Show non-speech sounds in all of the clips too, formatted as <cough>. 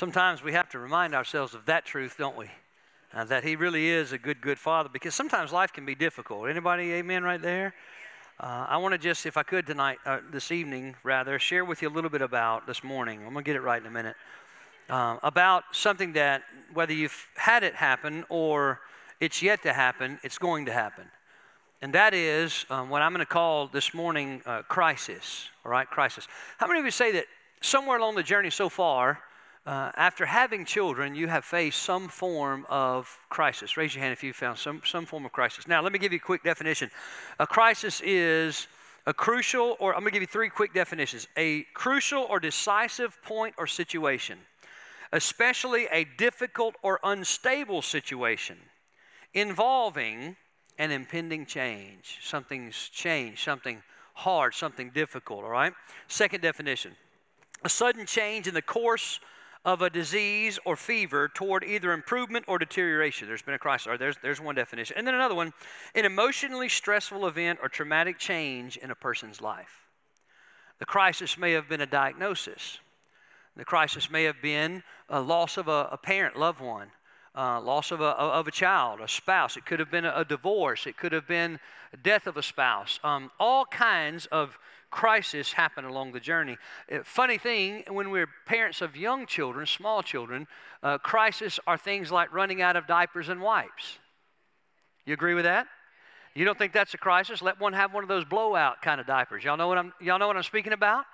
sometimes we have to remind ourselves of that truth, don't we? Uh, that He really is a good, good Father, because sometimes life can be difficult. Anybody, amen, right there? Uh, I want to just, if I could tonight, uh, this evening rather, share with you a little bit about this morning. I'm going to get it right in a minute. Uh, about something that, whether you've had it happen or it's yet to happen, it's going to happen. And that is um, what I'm going to call this morning uh, crisis. All right, crisis. How many of you say that somewhere along the journey so far, uh, after having children, you have faced some form of crisis. Raise your hand if you found some, some form of crisis. Now, let me give you a quick definition. A crisis is a crucial, or I'm going to give you three quick definitions a crucial or decisive point or situation, especially a difficult or unstable situation involving an impending change. Something's changed, something hard, something difficult, all right? Second definition a sudden change in the course of a disease or fever toward either improvement or deterioration. There's been a crisis. Or there's, there's one definition. And then another one an emotionally stressful event or traumatic change in a person's life. The crisis may have been a diagnosis, the crisis may have been a loss of a, a parent, loved one. Uh, loss of a, of a child, a spouse. It could have been a, a divorce. It could have been death of a spouse. Um, all kinds of crisis happen along the journey. Uh, funny thing, when we're parents of young children, small children, uh, crisis are things like running out of diapers and wipes. You agree with that? You don't think that's a crisis? Let one have one of those blowout kind of diapers. Y'all know what I'm, y'all know what I'm speaking about?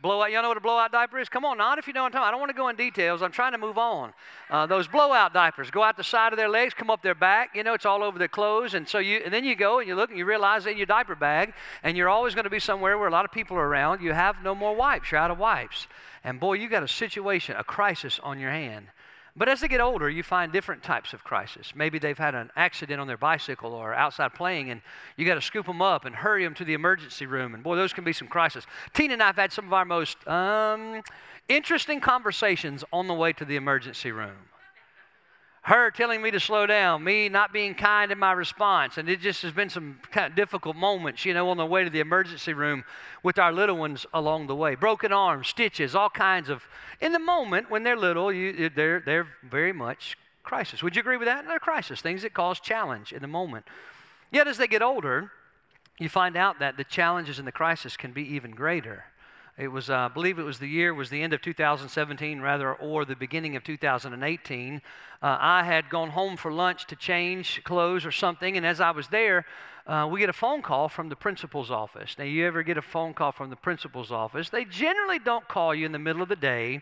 Blowout, y'all know what a blowout diaper is? Come on, not if you know what. I don't want to go in details. I'm trying to move on. Uh, those blowout diapers go out the side of their legs, come up their back. You know, it's all over their clothes. And so you, and then you go and you look and you realize in your diaper bag, and you're always going to be somewhere where a lot of people are around. You have no more wipes. You're out of wipes. And boy, you got a situation, a crisis on your hand. But as they get older, you find different types of crisis. Maybe they've had an accident on their bicycle or outside playing, and you got to scoop them up and hurry them to the emergency room. And boy, those can be some crises. Tina and I have had some of our most um, interesting conversations on the way to the emergency room her telling me to slow down, me not being kind in my response. And it just has been some kind of difficult moments, you know, on the way to the emergency room with our little ones along the way. Broken arms, stitches, all kinds of. In the moment when they're little, you, they're, they're very much crisis. Would you agree with that? They're crisis, things that cause challenge in the moment. Yet as they get older, you find out that the challenges and the crisis can be even greater. It was, uh, I believe it was the year, was the end of 2017 rather, or the beginning of 2018. Uh, I had gone home for lunch to change clothes or something, and as I was there, uh, we get a phone call from the principal's office. Now, you ever get a phone call from the principal's office? They generally don't call you in the middle of the day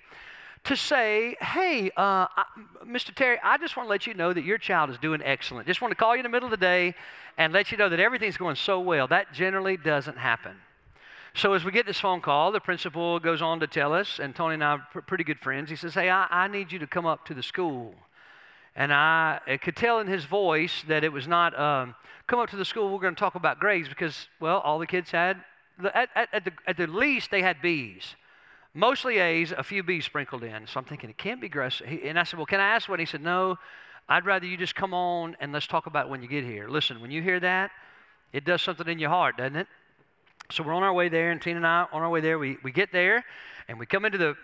to say, hey, uh, I, Mr. Terry, I just want to let you know that your child is doing excellent. Just want to call you in the middle of the day and let you know that everything's going so well. That generally doesn't happen. So as we get this phone call, the principal goes on to tell us, and Tony and I are pretty good friends. He says, Hey, I, I need you to come up to the school. And I, I could tell in his voice that it was not, um, come up to the school, we're going to talk about grades because, well, all the kids had, at, at, at, the, at the least, they had B's. Mostly A's, a few B's sprinkled in. So I'm thinking, it can't be gross. And I said, Well, can I ask what? He said, No, I'd rather you just come on and let's talk about when you get here. Listen, when you hear that, it does something in your heart, doesn't it? So we're on our way there, and Tina and I on our way there. We, we get there, and we come into the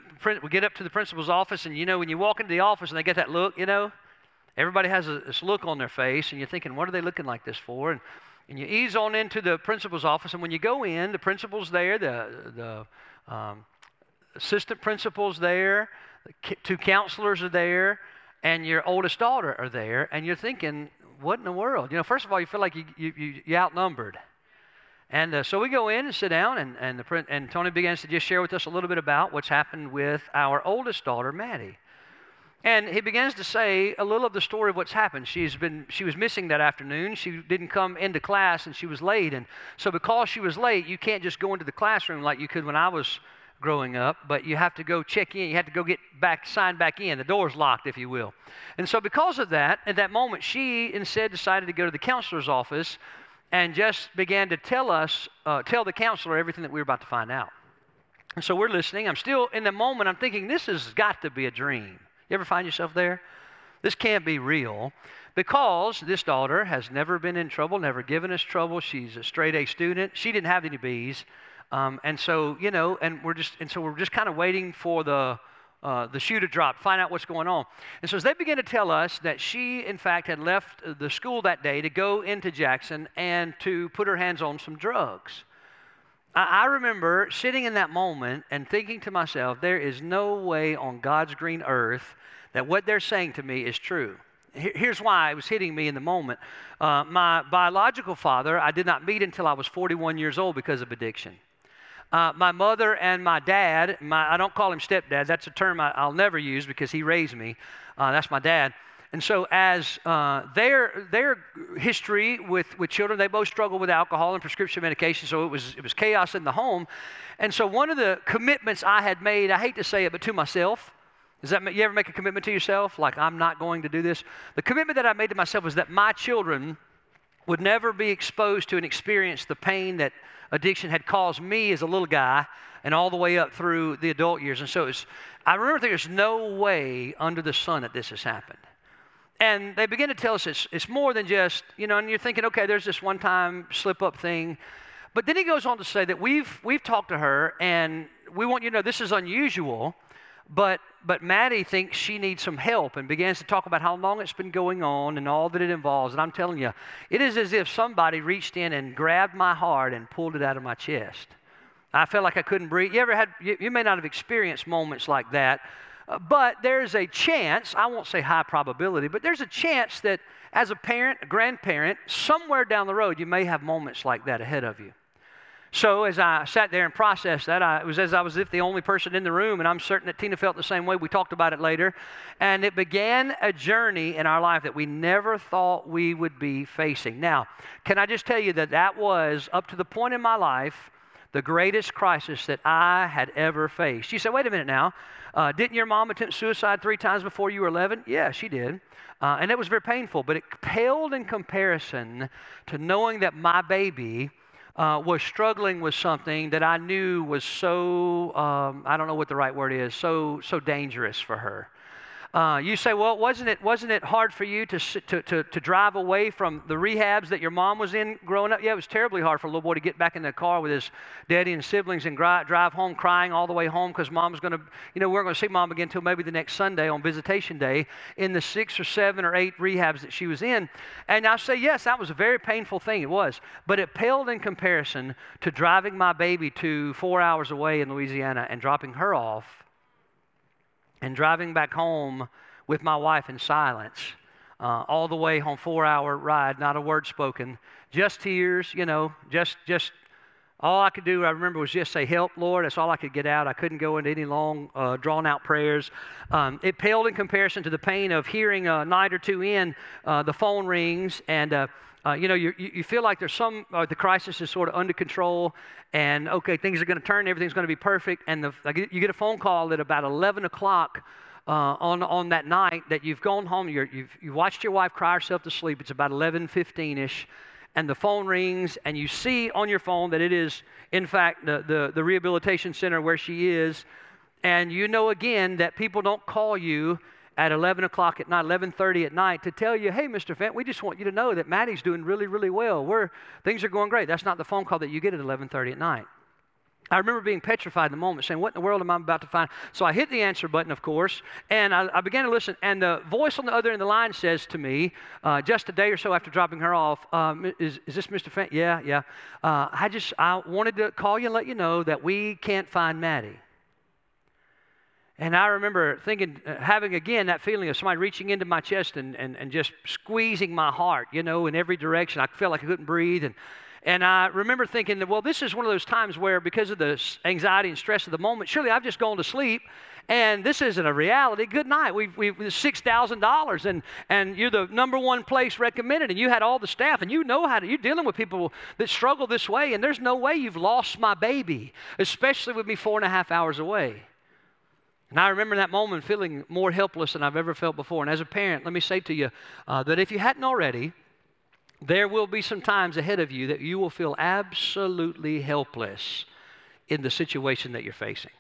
we get up to the principal's office, and you know when you walk into the office and they get that look, you know, everybody has a, this look on their face, and you're thinking, what are they looking like this for? And and you ease on into the principal's office, and when you go in, the principal's there, the the um, assistant principal's there, the two counselors are there, and your oldest daughter are there, and you're thinking, what in the world? You know, first of all, you feel like you you, you, you outnumbered. And uh, so we go in and sit down, and, and, the, and Tony begins to just share with us a little bit about what's happened with our oldest daughter, Maddie. And he begins to say a little of the story of what's happened. She's been, she was missing that afternoon. She didn't come into class, and she was late. And so, because she was late, you can't just go into the classroom like you could when I was growing up, but you have to go check in. You have to go get back, sign back in. The door's locked, if you will. And so, because of that, at that moment, she instead decided to go to the counselor's office and just began to tell us, uh, tell the counselor everything that we were about to find out. And so we're listening. I'm still in the moment, I'm thinking, this has got to be a dream. You ever find yourself there? This can't be real because this daughter has never been in trouble, never given us trouble. She's a straight A student. She didn't have any B's. Um, and so, you know, and we're just, and so we're just kind of waiting for the, uh, the shoe to drop, find out what's going on. And so as they began to tell us that she, in fact, had left the school that day to go into Jackson and to put her hands on some drugs. I, I remember sitting in that moment and thinking to myself, there is no way on God's green earth that what they're saying to me is true. Here's why it was hitting me in the moment. Uh, my biological father, I did not meet until I was 41 years old because of addiction. Uh, my mother and my dad, my, I don't call him stepdad, that's a term I, will never use because he raised me. Uh, that's my dad. And so, as uh, their, their history with, with children, they both struggled with alcohol and prescription medication, so it was, it was chaos in the home. And so, one of the commitments I had made, I hate to say it, but to myself, is that you ever make a commitment to yourself? Like, I'm not going to do this? The commitment that I made to myself was that my children would never be exposed to and experience the pain that addiction had caused me as a little guy and all the way up through the adult years. And so was, I remember there's no way under the sun that this has happened. And they begin to tell us it's, it's more than just, you know, and you're thinking, okay, there's this one time slip up thing. But then he goes on to say that we've, we've talked to her and we want you to know this is unusual but, but Maddie thinks she needs some help and begins to talk about how long it's been going on and all that it involves. And I'm telling you, it is as if somebody reached in and grabbed my heart and pulled it out of my chest. I felt like I couldn't breathe. You ever had, you, you may not have experienced moments like that, uh, but there's a chance, I won't say high probability, but there's a chance that as a parent, a grandparent, somewhere down the road, you may have moments like that ahead of you. So as I sat there and processed that, I, it was as I was if the only person in the room, and I'm certain that Tina felt the same way. We talked about it later, and it began a journey in our life that we never thought we would be facing. Now, can I just tell you that that was up to the point in my life the greatest crisis that I had ever faced. You said, wait a minute now. Uh, didn't your mom attempt suicide three times before you were 11? Yeah, she did. Uh, and it was very painful, but it paled in comparison to knowing that my baby uh, was struggling with something that I knew was so, um, I don't know what the right word is, so, so dangerous for her. Uh, you say, well, wasn't it, wasn't it hard for you to, to, to, to, drive away from the rehabs that your mom was in growing up? Yeah, it was terribly hard for a little boy to get back in the car with his daddy and siblings and drive, drive home crying all the way home because mom was going to, you know, we weren't going to see mom again until maybe the next Sunday on visitation day in the six or seven or eight rehabs that she was in. And I say, yes, that was a very painful thing. It was. But it paled in comparison to driving my baby to four hours away in Louisiana and dropping her off and driving back home with my wife in silence. Uh, all the way home, four hour ride, not a word spoken, just tears, you know, just, just all I could do, I remember, was just say, Help, Lord. That's all I could get out. I couldn't go into any long, uh, drawn out prayers. Um, it paled in comparison to the pain of hearing a night or two in, uh, the phone rings, and uh, you know, you, you feel like there's some, uh, the crisis is sort of under control, and okay, things are going to turn, everything's going to be perfect, and the, like, you get a phone call at about 11 o'clock uh, on, on that night that you've gone home, you have you've watched your wife cry herself to sleep, it's about 11.15ish, and the phone rings, and you see on your phone that it is, in fact, the, the, the rehabilitation center where she is, and you know again that people don't call you at 11 o'clock at night, 11:30 at night, to tell you, "Hey, Mr. Fent, we just want you to know that Maddie's doing really, really well. We're things are going great." That's not the phone call that you get at 11:30 at night. I remember being petrified in the moment, saying, What in the world am I about to find? So I hit the answer button, of course, and I, I began to listen. And the voice on the other end of the line says to me, uh, just a day or so after dropping her off, um, is, is this Mr. Fent? Yeah, yeah. Uh, I just I wanted to call you and let you know that we can't find Maddie. And I remember thinking, uh, having again that feeling of somebody reaching into my chest and, and, and just squeezing my heart, you know, in every direction. I felt like I couldn't breathe. And, and I remember thinking that, well, this is one of those times where, because of the anxiety and stress of the moment, surely I've just gone to sleep and this isn't a reality. Good night. We've, we've $6,000 and, and you're the number one place recommended and you had all the staff and you know how to, you're dealing with people that struggle this way and there's no way you've lost my baby, especially with me four and a half hours away. And I remember that moment feeling more helpless than I've ever felt before. And as a parent, let me say to you uh, that if you hadn't already, there will be some times ahead of you that you will feel absolutely helpless in the situation that you're facing.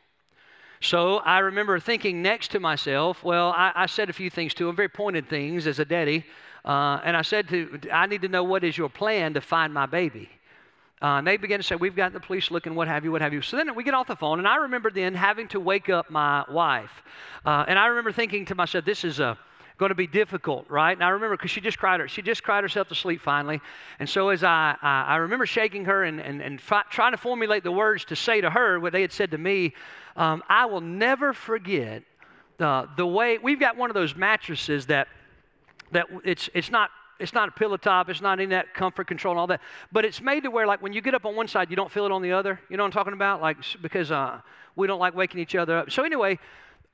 So I remember thinking next to myself, well, I, I said a few things to him, very pointed things as a daddy. Uh, and I said to, I need to know what is your plan to find my baby. Uh, and they began to say, We've got the police looking, what have you, what have you. So then we get off the phone, and I remember then having to wake up my wife. Uh, and I remember thinking to myself, This is a going to be difficult, right? And I remember because she just cried her, she just cried herself to sleep finally. And so as I, I, I remember shaking her and, and, and fi- trying to formulate the words to say to her what they had said to me, um, I will never forget the, the way we've got one of those mattresses that that it's it's not it's not a pillow top, it's not in that comfort control and all that, but it's made to where like when you get up on one side, you don't feel it on the other. You know what I'm talking about? Like because uh, we don't like waking each other up. So anyway,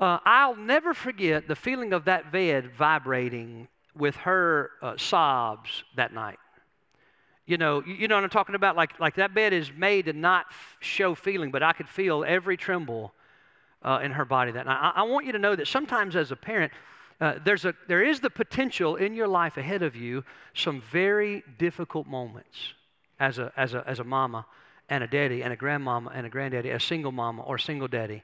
uh, I'll never forget the feeling of that bed vibrating with her uh, sobs that night. You know, you, you know what I'm talking about? Like, like that bed is made to not f- show feeling, but I could feel every tremble uh, in her body that night. I, I, want you to know that sometimes as a parent, uh, there's a, there is the potential in your life ahead of you some very difficult moments as a, as a, as a mama and a daddy and a grandmama and a granddaddy, a single mama or single daddy.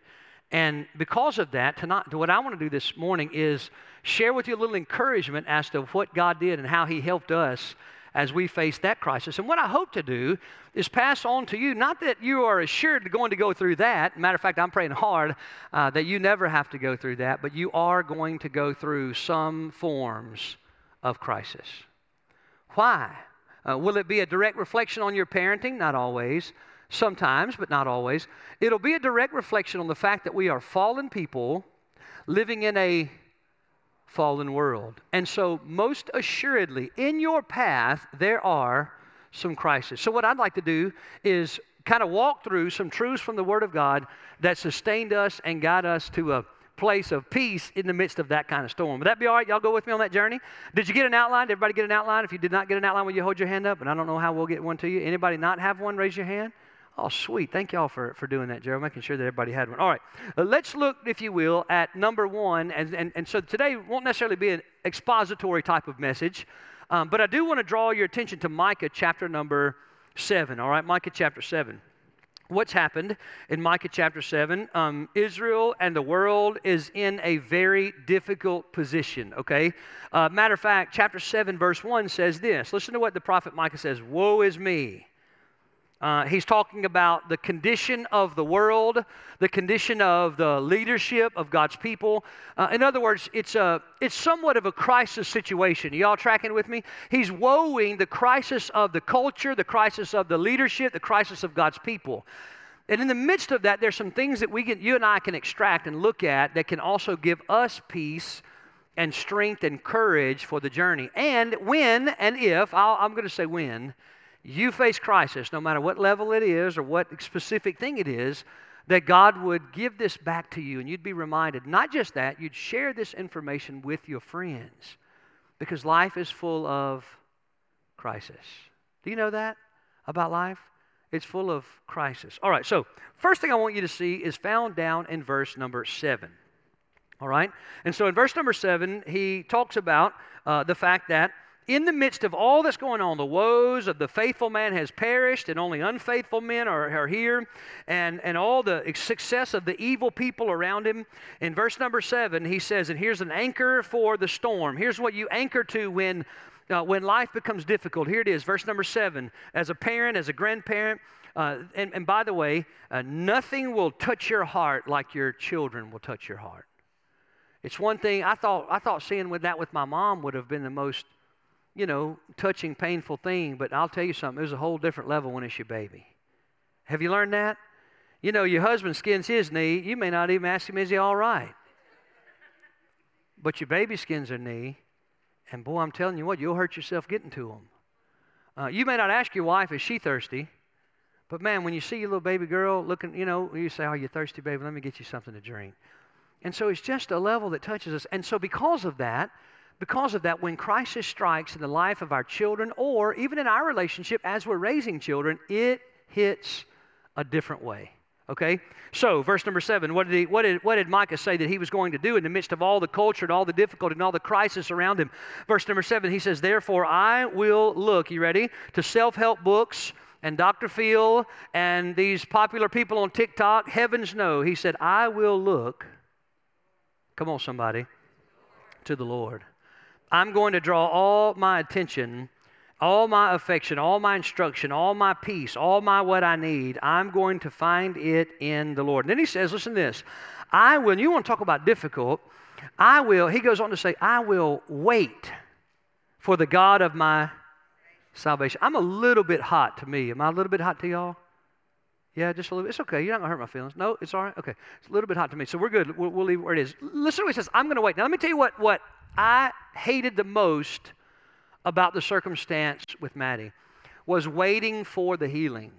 And because of that, tonight, what I want to do this morning is share with you a little encouragement as to what God did and how He helped us as we face that crisis. And what I hope to do is pass on to you, not that you are assured going to go through that. Matter of fact, I'm praying hard uh, that you never have to go through that, but you are going to go through some forms of crisis. Why? Uh, will it be a direct reflection on your parenting? Not always sometimes, but not always. It'll be a direct reflection on the fact that we are fallen people living in a fallen world. And so, most assuredly, in your path, there are some crises. So, what I'd like to do is kind of walk through some truths from the Word of God that sustained us and got us to a place of peace in the midst of that kind of storm. Would that be all right? Y'all go with me on that journey? Did you get an outline? Did everybody get an outline? If you did not get an outline, will you hold your hand up? And I don't know how we'll get one to you. Anybody not have one? Raise your hand. Oh, sweet. Thank y'all for, for doing that, Gerald, making sure that everybody had one. All right. Uh, let's look, if you will, at number one. And, and, and so today won't necessarily be an expository type of message, um, but I do want to draw your attention to Micah chapter number seven. All right, Micah chapter seven. What's happened in Micah chapter 7? Um, Israel and the world is in a very difficult position, okay? Uh, matter of fact, chapter 7, verse 1 says this. Listen to what the prophet Micah says Woe is me! Uh, he's talking about the condition of the world, the condition of the leadership of God's people. Uh, in other words, it's, a, it's somewhat of a crisis situation. Are y'all tracking with me? He's woeing the crisis of the culture, the crisis of the leadership, the crisis of God's people. And in the midst of that, there's some things that we can, you and I can extract and look at that can also give us peace and strength and courage for the journey. And when and if, i I'm going to say when, you face crisis, no matter what level it is or what specific thing it is, that God would give this back to you and you'd be reminded. Not just that, you'd share this information with your friends because life is full of crisis. Do you know that about life? It's full of crisis. All right, so first thing I want you to see is found down in verse number seven. All right? And so in verse number seven, he talks about uh, the fact that in the midst of all that's going on, the woes of the faithful man has perished, and only unfaithful men are, are here, and, and all the success of the evil people around him. In verse number seven, he says, And here's an anchor for the storm. Here's what you anchor to when, uh, when life becomes difficult. Here it is, verse number seven. As a parent, as a grandparent, uh, and, and, by the way, uh, nothing will touch your heart like your children will touch your heart. It's one thing I thought I thought seeing with that with my mom would have been the most you know, touching, painful thing, but I'll tell you something, there's a whole different level when it's your baby. Have you learned that? You know, your husband skins his knee, you may not even ask him, is he all right? But your baby skins her knee, and boy, I'm telling you what, you'll hurt yourself getting to him. Uh, you may not ask your wife, is she thirsty? But man, when you see your little baby girl looking, you know, you say, oh, you're thirsty, baby, let me get you something to drink. And so it's just a level that touches us. And so because of that, because of that, when crisis strikes in the life of our children or even in our relationship as we're raising children, it hits a different way. Okay? So, verse number seven, what did, he, what, did, what did Micah say that he was going to do in the midst of all the culture and all the difficulty and all the crisis around him? Verse number seven, he says, Therefore I will look, you ready? To self help books and Dr. Phil and these popular people on TikTok. Heavens no. He said, I will look, come on, somebody, to the Lord. I'm going to draw all my attention all my affection, all my instruction, all my peace, all my what I need, I'm going to find it in the Lord. And then he says, listen to this. I will, you want to talk about difficult, I will, he goes on to say, I will wait for the God of my salvation. I'm a little bit hot to me. Am I a little bit hot to y'all? Yeah, just a little bit. It's okay. You're not going to hurt my feelings. No, it's all right. Okay. It's a little bit hot to me. So we're good. We'll, we'll leave where it is. Listen to what he says. I'm going to wait. Now, let me tell you what, what I hated the most about the circumstance with Maddie was waiting for the healing.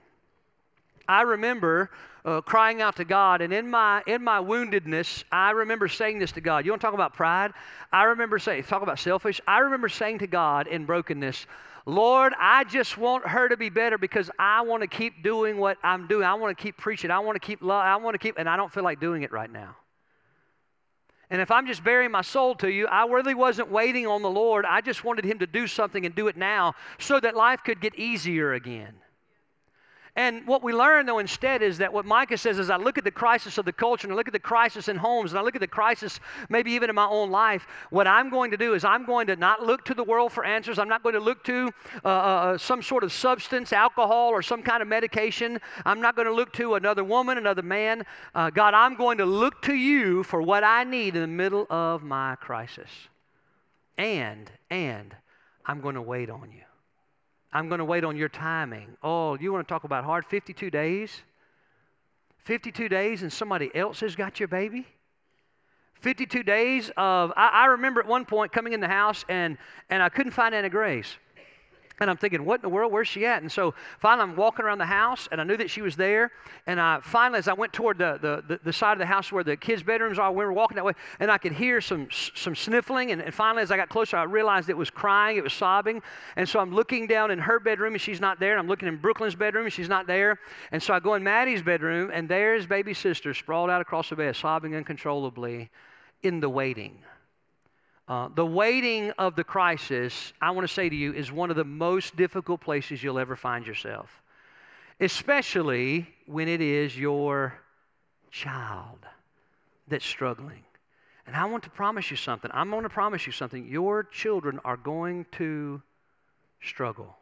I remember uh, crying out to God, and in my in my woundedness, I remember saying this to God. You want to talk about pride? I remember saying, talk about selfish. I remember saying to God in brokenness, Lord, I just want her to be better because I want to keep doing what I'm doing. I want to keep preaching. I want to keep love. I want to keep, and I don't feel like doing it right now. And if I'm just bearing my soul to you, I really wasn't waiting on the Lord. I just wanted Him to do something and do it now so that life could get easier again. And what we learn, though, instead is that what Micah says is I look at the crisis of the culture and I look at the crisis in homes and I look at the crisis maybe even in my own life. What I'm going to do is I'm going to not look to the world for answers. I'm not going to look to uh, uh, uh, some sort of substance, alcohol, or some kind of medication. I'm not going to look to another woman, another man. Uh, God, I'm going to look to you for what I need in the middle of my crisis. And, and, I'm going to wait on you. I'm going to wait on your timing. Oh, you want to talk about hard? 52 days? 52 days and somebody else has got your baby? 52 days of, I, I remember at one point coming in the house and, and I couldn't find Anna Grace. And I'm thinking, what in the world? Where's she at? And so finally, I'm walking around the house, and I knew that she was there. And I finally, as I went toward the, the, the, the side of the house where the kids' bedrooms are, we were walking that way, and I could hear some, some sniffling. And, and finally, as I got closer, I realized it was crying, it was sobbing. And so I'm looking down in her bedroom, and she's not there. And I'm looking in Brooklyn's bedroom, and she's not there. And so I go in Maddie's bedroom, and there's baby sister sprawled out across the bed, sobbing uncontrollably in the waiting. Uh, the waiting of the crisis, I want to say to you, is one of the most difficult places you'll ever find yourself, especially when it is your child that's struggling. And I want to promise you something. I'm going to promise you something. Your children are going to struggle.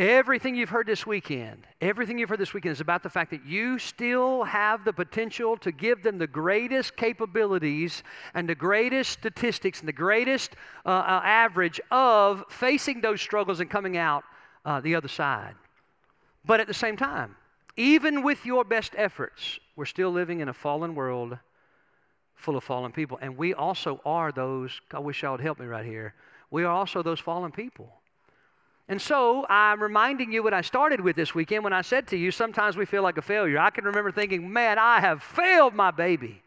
Everything you've heard this weekend, everything you've heard this weekend is about the fact that you still have the potential to give them the greatest capabilities and the greatest statistics and the greatest uh, uh, average of facing those struggles and coming out uh, the other side. But at the same time, even with your best efforts, we're still living in a fallen world full of fallen people. And we also are those, I wish y'all would help me right here. We are also those fallen people. And so I'm reminding you what I started with this weekend when I said to you, sometimes we feel like a failure. I can remember thinking, man, I have failed my baby.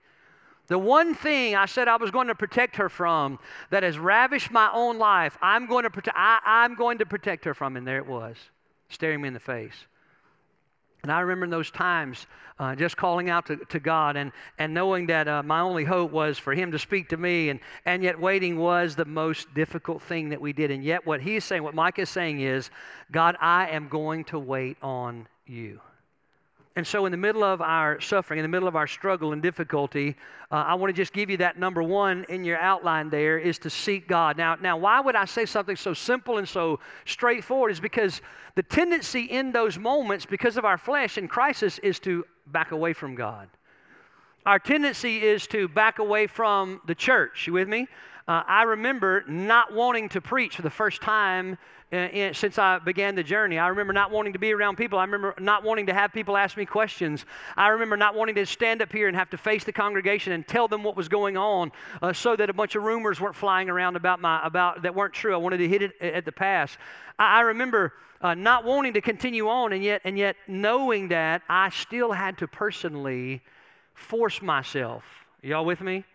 The one thing I said I was going to protect her from that has ravished my own life, I'm going to, prote- I, I'm going to protect her from, and there it was, staring me in the face. And I remember in those times uh, just calling out to, to God and, and knowing that uh, my only hope was for Him to speak to me. And, and yet, waiting was the most difficult thing that we did. And yet, what He's saying, what Micah is saying is, God, I am going to wait on you. And so, in the middle of our suffering, in the middle of our struggle and difficulty, uh, I want to just give you that number one in your outline there is to seek God. Now, now, why would I say something so simple and so straightforward? Is because the tendency in those moments, because of our flesh in crisis, is to back away from God. Our tendency is to back away from the church. You with me? Uh, I remember not wanting to preach for the first time in, uh, in, since I began the journey. I remember not wanting to be around people. I remember not wanting to have people ask me questions. I remember not wanting to stand up here and have to face the congregation and tell them what was going on uh, so that a bunch of rumors weren't flying around about my about that weren't true. I wanted to hit it at the pass. I, I remember uh, not wanting to continue on and yet and yet knowing that I still had to personally force myself. Y'all with me?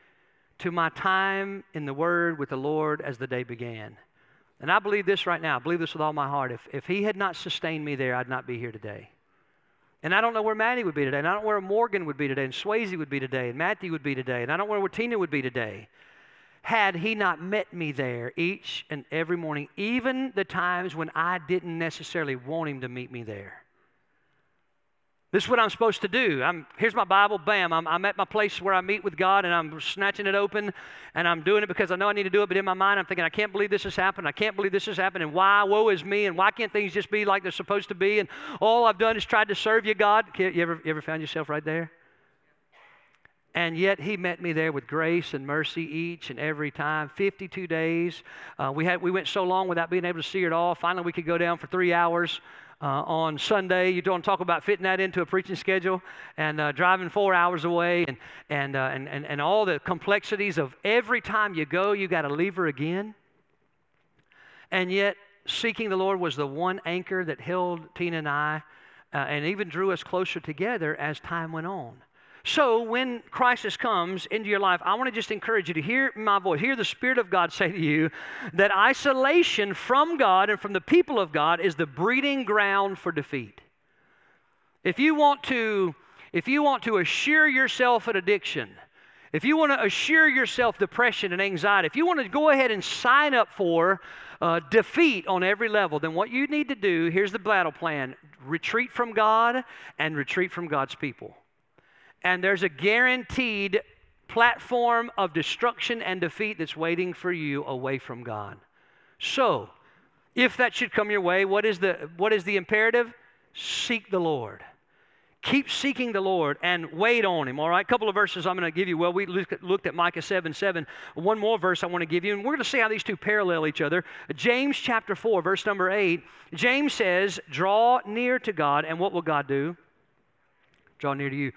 To my time in the Word with the Lord as the day began. And I believe this right now. I believe this with all my heart. If, if He had not sustained me there, I'd not be here today. And I don't know where Maddie would be today. And I don't know where Morgan would be today. And Swayze would be today. And Matthew would be today. And I don't know where Tina would be today. Had He not met me there each and every morning, even the times when I didn't necessarily want Him to meet me there. This is what I'm supposed to do. I'm, here's my Bible, bam. I'm, I'm at my place where I meet with God and I'm snatching it open and I'm doing it because I know I need to do it. But in my mind, I'm thinking, I can't believe this has happened. I can't believe this has happened. And why? Woe is me. And why can't things just be like they're supposed to be? And all I've done is tried to serve you, God. You ever, you ever found yourself right there? And yet he met me there with grace and mercy each and every time. 52 days. Uh, we, had, we went so long without being able to see it all. Finally, we could go down for three hours uh, on Sunday. You don't talk about fitting that into a preaching schedule and uh, driving four hours away and, and, uh, and, and, and all the complexities of every time you go, you got to leave her again. And yet, seeking the Lord was the one anchor that held Tina and I uh, and even drew us closer together as time went on. So, when crisis comes into your life, I want to just encourage you to hear my voice, hear the Spirit of God <laughs> say to you that isolation from God and from the people of God is the breeding ground for defeat. If you want to, if you want to assure yourself an addiction, if you want to assure yourself depression and anxiety, if you want to go ahead and sign up for uh, defeat on every level, then what you need to do here's the battle plan retreat from God and retreat from God's people and there's a guaranteed platform of destruction and defeat that's waiting for you away from God. So, if that should come your way, what is the, what is the imperative? Seek the Lord. Keep seeking the Lord and wait on Him, all right? A couple of verses I'm going to give you. Well, we looked at Micah 7 7. One more verse I want to give you, and we're going to see how these two parallel each other. James chapter 4, verse number 8. James says, Draw near to God, and what will God do? Draw near to you.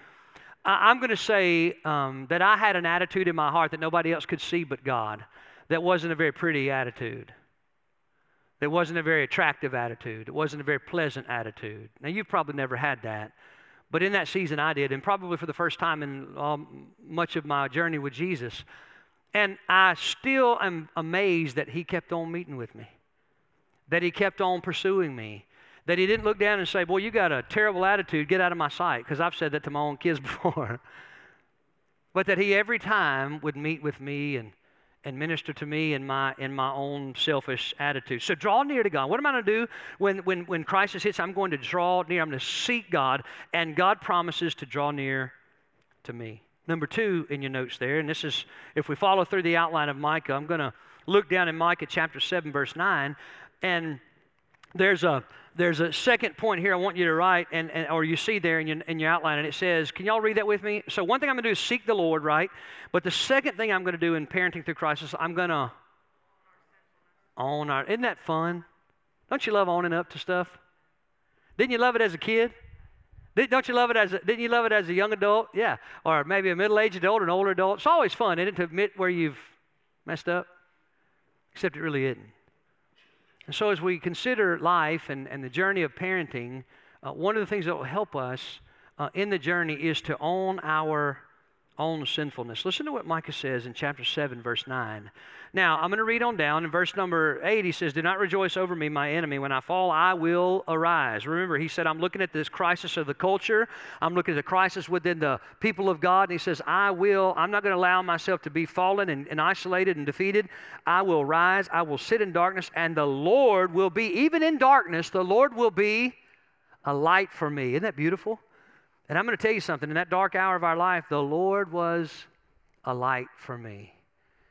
I'm going to say um, that I had an attitude in my heart that nobody else could see but God. That wasn't a very pretty attitude. That wasn't a very attractive attitude. It wasn't a very pleasant attitude. Now, you've probably never had that. But in that season, I did, and probably for the first time in um, much of my journey with Jesus. And I still am amazed that He kept on meeting with me, that He kept on pursuing me, that he didn't look down and say, Boy, you got a terrible attitude, get out of my sight, because I've said that to my own kids <laughs> before. but that he every time would meet with me and, and minister to me in my, in my own selfish attitude. So draw near to God. What am I going to do when, when, when crisis hits? I'm going to draw near, I'm going to seek God, and God promises to draw near to me. Number two in your notes there, and this is, if we follow through the outline of Micah, I'm going to look down in Micah chapter 7, verse 9, and there's a there's a second point here I want you to write, and, and or you see there in your, in your outline, and it says, can y'all read that with me? So one thing I'm going to do is seek the Lord, right? But the second thing I'm going to do in parenting through crisis, I'm going to own our. Isn't that fun? Don't you love owning up to stuff? Didn't you love it as a kid? Don't you love it as a, didn't you love it as a young adult? Yeah, or maybe a middle-aged adult or an older adult. It's always fun, isn't it, to admit where you've messed up? Except it really isn't. And so, as we consider life and, and the journey of parenting, uh, one of the things that will help us uh, in the journey is to own our own sinfulness. Listen to what Micah says in chapter 7, verse 9. Now, I'm going to read on down. In verse number 8, he says, Do not rejoice over me, my enemy. When I fall, I will arise. Remember, he said, I'm looking at this crisis of the culture. I'm looking at the crisis within the people of God. And he says, I will, I'm not going to allow myself to be fallen and, and isolated and defeated. I will rise. I will sit in darkness, and the Lord will be, even in darkness, the Lord will be a light for me. Isn't that beautiful? And I'm going to tell you something. In that dark hour of our life, the Lord was a light for me.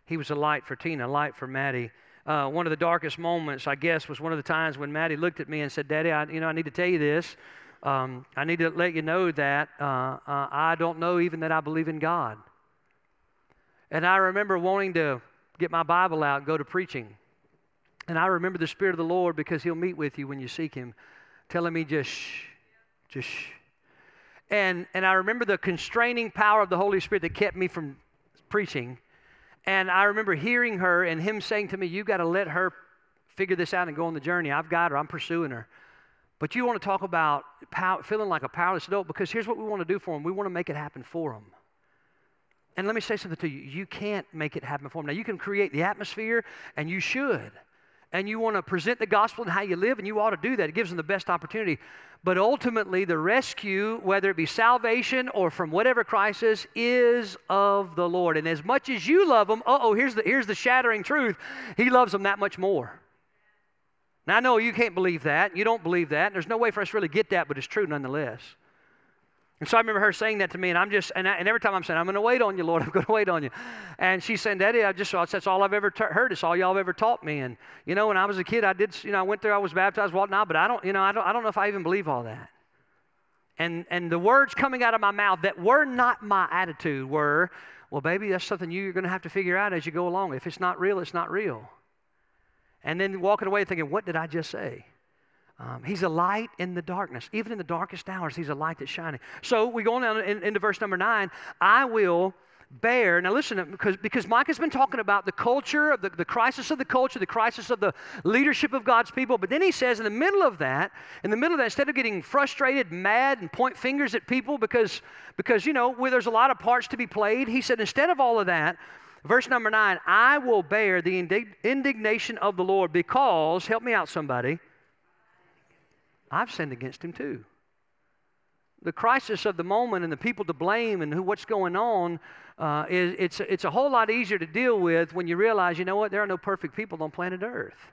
He was a light for Tina, a light for Maddie. Uh, one of the darkest moments, I guess, was one of the times when Maddie looked at me and said, Daddy, I, you know, I need to tell you this. Um, I need to let you know that uh, uh, I don't know even that I believe in God. And I remember wanting to get my Bible out and go to preaching. And I remember the Spirit of the Lord because He'll meet with you when you seek Him, telling me just shh, just shh. And, and I remember the constraining power of the Holy Spirit that kept me from preaching. And I remember hearing her and him saying to me, You got to let her figure this out and go on the journey. I've got her, I'm pursuing her. But you want to talk about feeling like a powerless adult because here's what we want to do for them we want to make it happen for them. And let me say something to you you can't make it happen for them. Now, you can create the atmosphere, and you should. And you want to present the gospel and how you live, and you ought to do that. It gives them the best opportunity. But ultimately, the rescue, whether it be salvation or from whatever crisis, is of the Lord. And as much as you love them, oh, here's the, here's the shattering truth He loves them that much more. Now, I know you can't believe that. You don't believe that. There's no way for us to really get that, but it's true nonetheless. And so I remember her saying that to me, and I'm just, and, I, and every time I'm saying, I'm going to wait on you, Lord, <laughs> I'm going to wait on you. And she's saying, Daddy, I just, that's all I've ever heard. It's all y'all have ever taught me. And, you know, when I was a kid, I did, you know, I went there, I was baptized, whatnot, but I don't, you know, I don't, I don't know if I even believe all that. And, and the words coming out of my mouth that were not my attitude were, well, baby, that's something you're going to have to figure out as you go along. If it's not real, it's not real. And then walking away thinking, what did I just say? Um, he's a light in the darkness. Even in the darkest hours, he's a light that's shining. So we go on down in, into verse number nine. I will bear. Now listen, because, because Micah has been talking about the culture, of the, the crisis of the culture, the crisis of the leadership of God's people. But then he says in the middle of that, in the middle of that, instead of getting frustrated, mad, and point fingers at people because, because you know, where there's a lot of parts to be played, he said, instead of all of that, verse number nine, I will bear the indignation of the Lord because, help me out somebody, I've sinned against him too. The crisis of the moment and the people to blame and who, what's going on, uh, is, it's, it's a whole lot easier to deal with when you realize, you know what, there are no perfect people on planet Earth.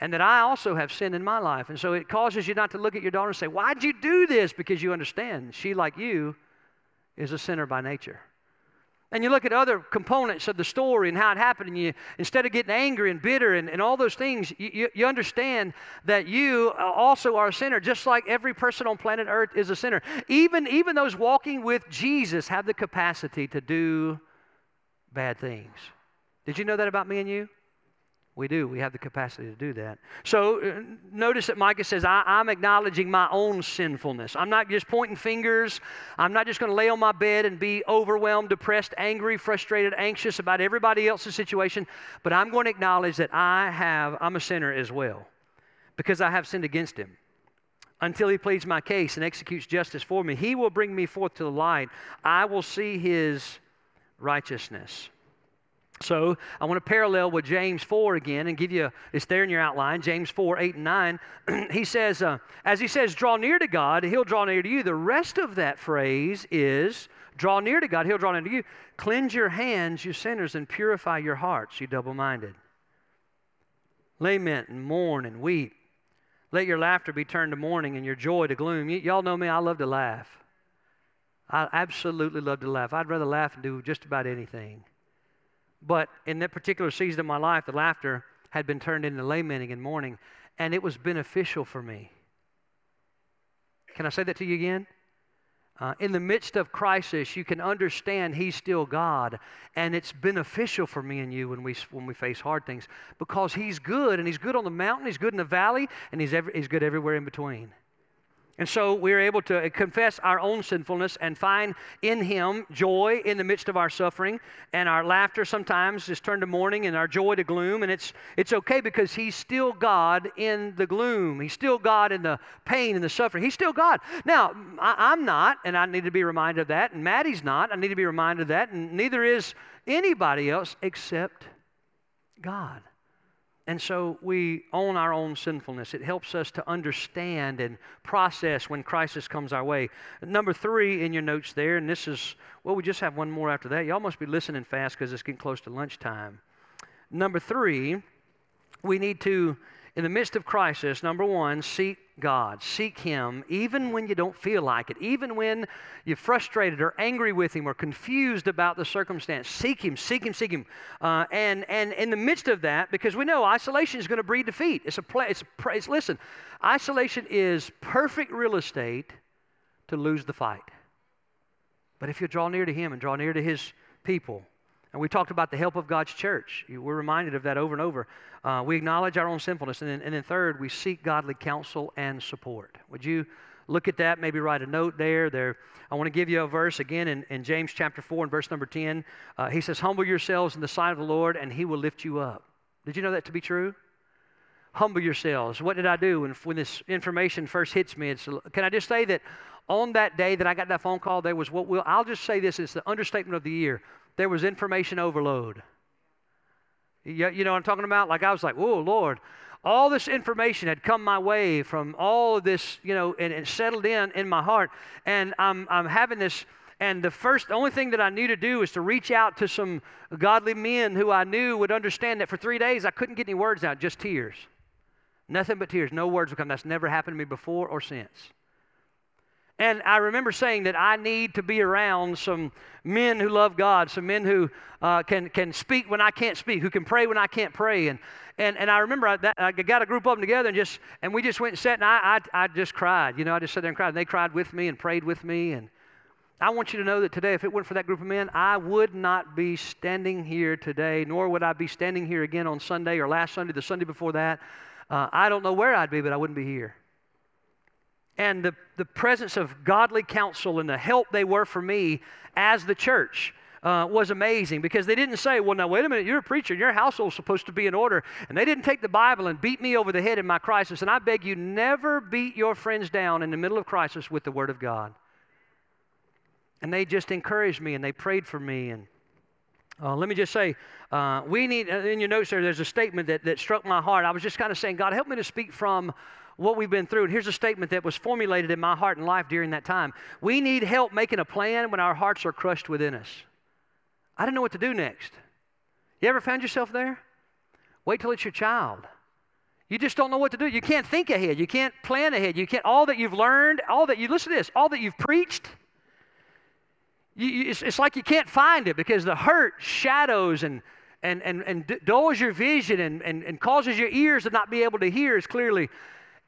And that I also have sin in my life. And so it causes you not to look at your daughter and say, Why'd you do this? Because you understand she, like you, is a sinner by nature. And you look at other components of the story and how it happened, and you, instead of getting angry and bitter and, and all those things, you, you understand that you uh, also are a sinner, just like every person on planet Earth is a sinner. Even, even those walking with Jesus have the capacity to do bad things. Did you know that about me and you? We do. We have the capacity to do that. So uh, notice that Micah says, I, am acknowledging my own sinfulness. I'm not just pointing fingers. I'm not just going to lay on my bed and be overwhelmed, depressed, angry, frustrated, anxious about everybody else's situation, but I'm going to acknowledge that I have, I'm a sinner as well because I have sinned against him. Until he pleads my case and executes justice for me, he will bring me forth to the light. I will see his righteousness. So I want to parallel with James 4 again and give you, it's there in your outline, James 4, 8, and 9. <clears throat> he says, uh, as he says, draw near to God, he'll draw near to you. The rest of that phrase is, draw near to God, he'll draw near to you. Cleanse your hands, you sinners, and purify your hearts, you double minded. Lament and mourn and weep. Let your laughter be turned to mourning and your joy to gloom. Y- y'all know me, I love to laugh. I absolutely love to laugh. I'd rather laugh and do just about anything. But in that particular season of my life, the laughter had been turned into lamenting and mourning, and it was beneficial for me. Can I say that to you again? Uh, in the midst of crisis, you can understand He's still God, and it's beneficial for me and you when we when we face hard things because He's good, and He's good on the mountain, He's good in the valley, and He's He's good everywhere in between. And so we are able to uh, confess our own sinfulness and find in Him joy in the midst of our suffering. And our laughter sometimes is turned to mourning and our joy to gloom. And it's, it's okay because He's still God in the gloom. He's still God in the pain and the suffering. He's still God. Now, I, am not, and I need to be reminded of that. And Maddie's not. I need to be reminded of that. And neither is anybody else except God. And so we own our own sinfulness. It helps us to understand and process when crisis comes our way. Number three in your notes there, and this is, well, we just have one more after that. Y'all must be listening fast because it's getting close to lunchtime. Number three, we need to, in the midst of crisis, number one, seek God. Seek Him even when you don't feel like it, even when you're frustrated or angry with Him or confused about the circumstance. Seek Him, seek Him, seek Him. Uh, and, and in the midst of that, because we know isolation is going to breed defeat. It's a play, it's, a, it's listen, isolation is perfect real estate to lose the fight. But if you draw near to Him and draw near to His people, and we talked about the help of God's church. We're reminded of that over and over. Uh, we acknowledge our own sinfulness. And then, and then, third, we seek godly counsel and support. Would you look at that? Maybe write a note there. There, I want to give you a verse again in, in James chapter 4 and verse number 10. Uh, he says, Humble yourselves in the sight of the Lord, and he will lift you up. Did you know that to be true? Humble yourselves. What did I do when, when this information first hits me? It's, can I just say that on that day that I got that phone call, there was what will I'll just say this, it's the understatement of the year there was information overload. You, you know what I'm talking about? Like I was like, whoa, Lord. All this information had come my way from all of this, you know, and it settled in in my heart. And I'm, I'm having this, and the first, the only thing that I knew to do was to reach out to some godly men who I knew would understand that for three days I couldn't get any words out, just tears. Nothing but tears. No words would come. That's never happened to me before or since. And I remember saying that I need to be around some men who love God, some men who uh, can, can speak when I can't speak, who can pray when I can't pray. And, and, and I remember I, that, I got a group of them together and just, and we just went and sat and I, I, I just cried. You know, I just sat there and cried. And they cried with me and prayed with me. And I want you to know that today, if it weren't for that group of men, I would not be standing here today, nor would I be standing here again on Sunday or last Sunday, the Sunday before that. Uh, I don't know where I'd be, but I wouldn't be here. And the, the presence of godly counsel and the help they were for me as the church uh, was amazing because they didn't say, well, now, wait a minute, you're a preacher, your household's supposed to be in order. And they didn't take the Bible and beat me over the head in my crisis. And I beg you, never beat your friends down in the middle of crisis with the Word of God. And they just encouraged me and they prayed for me. And uh, let me just say, uh, we need, uh, in your notes there, there's a statement that, that struck my heart. I was just kind of saying, God, help me to speak from what we've been through. And here's a statement that was formulated in my heart and life during that time. We need help making a plan when our hearts are crushed within us. I didn't know what to do next. You ever found yourself there? Wait till it's your child. You just don't know what to do. You can't think ahead. You can't plan ahead. You can't, all that you've learned, all that you, listen to this, all that you've preached, you, you, it's, it's like you can't find it because the hurt shadows and, and, and, and dulls your vision and, and, and causes your ears to not be able to hear as clearly.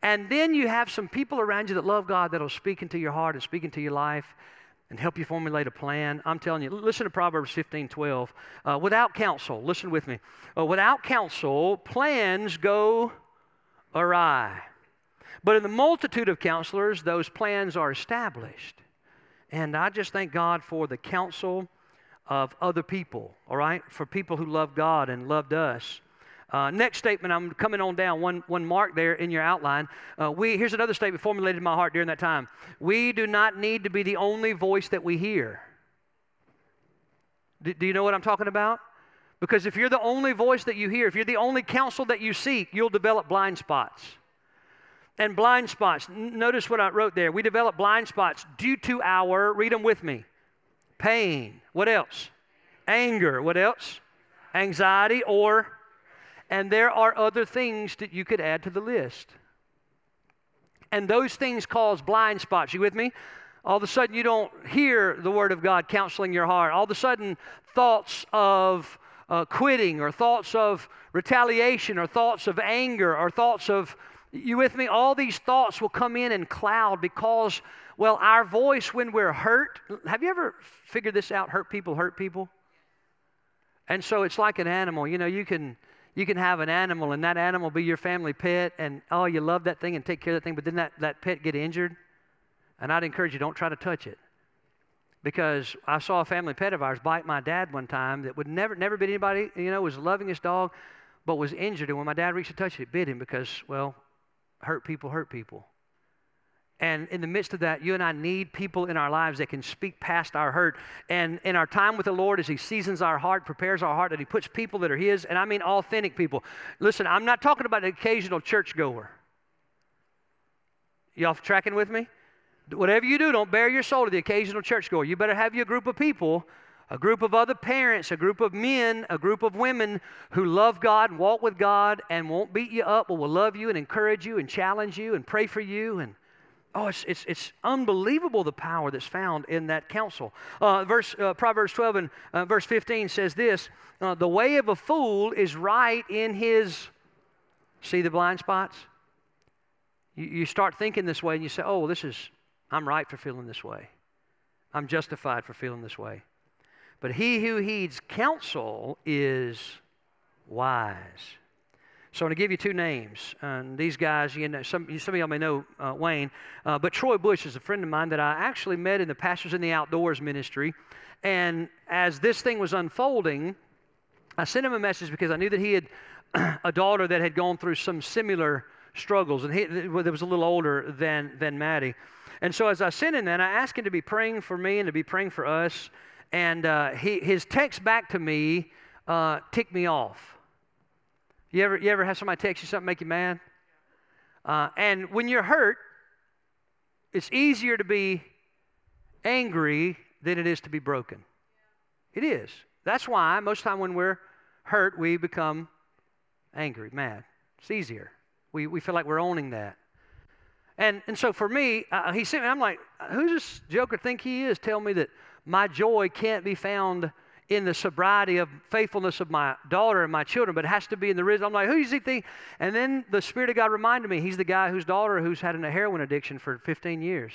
And then you have some people around you that love God that'll speak into your heart and speak into your life and help you formulate a plan. I'm telling you, listen to Proverbs 15 12. Uh, without counsel, listen with me. Uh, without counsel, plans go awry. But in the multitude of counselors, those plans are established. And I just thank God for the counsel of other people, all right? For people who love God and loved us. Uh, next statement, I'm coming on down, one, one mark there in your outline. Uh, we, here's another statement formulated in my heart during that time. We do not need to be the only voice that we hear. Do, do you know what I'm talking about? Because if you're the only voice that you hear, if you're the only counsel that you seek, you'll develop blind spots. And blind spots, notice what I wrote there. We develop blind spots due to our, read them with me, pain. What else? Anger. What else? Anxiety or and there are other things that you could add to the list. And those things cause blind spots. You with me? All of a sudden, you don't hear the Word of God counseling your heart. All of a sudden, thoughts of uh, quitting, or thoughts of retaliation, or thoughts of anger, or thoughts of, you with me? All these thoughts will come in and cloud because, well, our voice when we're hurt. Have you ever figured this out? Hurt people hurt people. And so it's like an animal. You know, you can you can have an animal and that animal be your family pet and oh you love that thing and take care of that thing but then that, that pet get injured? And i'd encourage you don't try to touch it. Because i saw a family pet of ours bite my dad one time that would never never bit anybody you know was loving his dog but was injured. And when my dad reached to touch it it bit him because well hurt people hurt people and in the midst of that, you and I need people in our lives that can speak past our hurt. And in our time with the Lord, as He seasons our heart, prepares our heart, that He puts people that are His, and I mean authentic people. Listen, I'm not talking about an occasional churchgoer. Y'all tracking with me? Whatever you do, don't bare your soul to the occasional churchgoer. You better have your group of people, a group of other parents, a group of men, a group of women who love God and walk with God and won't beat you up, but will love you and encourage you and challenge you and pray for you and Oh, it's, it's, it's unbelievable the power that's found in that counsel. Uh, verse, uh, Proverbs 12 and uh, verse 15 says this uh, The way of a fool is right in his. See the blind spots? You, you start thinking this way and you say, Oh, this is, I'm right for feeling this way. I'm justified for feeling this way. But he who heeds counsel is wise. So I'm going to give you two names. And these guys, you know, some, some of y'all may know uh, Wayne, uh, but Troy Bush is a friend of mine that I actually met in the Pastors in the Outdoors ministry. And as this thing was unfolding, I sent him a message because I knew that he had <clears throat> a daughter that had gone through some similar struggles, and he that was a little older than, than Maddie. And so as I sent him that, I asked him to be praying for me and to be praying for us. And uh, he, his text back to me uh, ticked me off. You ever, you ever have somebody text you something make you mad? Uh, and when you're hurt, it's easier to be angry than it is to be broken. It is. That's why most of the time when we're hurt, we become angry, mad. It's easier. We, we feel like we're owning that. And, and so for me, uh, he sent me, I'm like, who's this joker think he is? Tell me that my joy can't be found in the sobriety of faithfulness of my daughter and my children, but it has to be in the risen. I'm like, who does he think? And then the Spirit of God reminded me, he's the guy whose daughter who's had a heroin addiction for 15 years.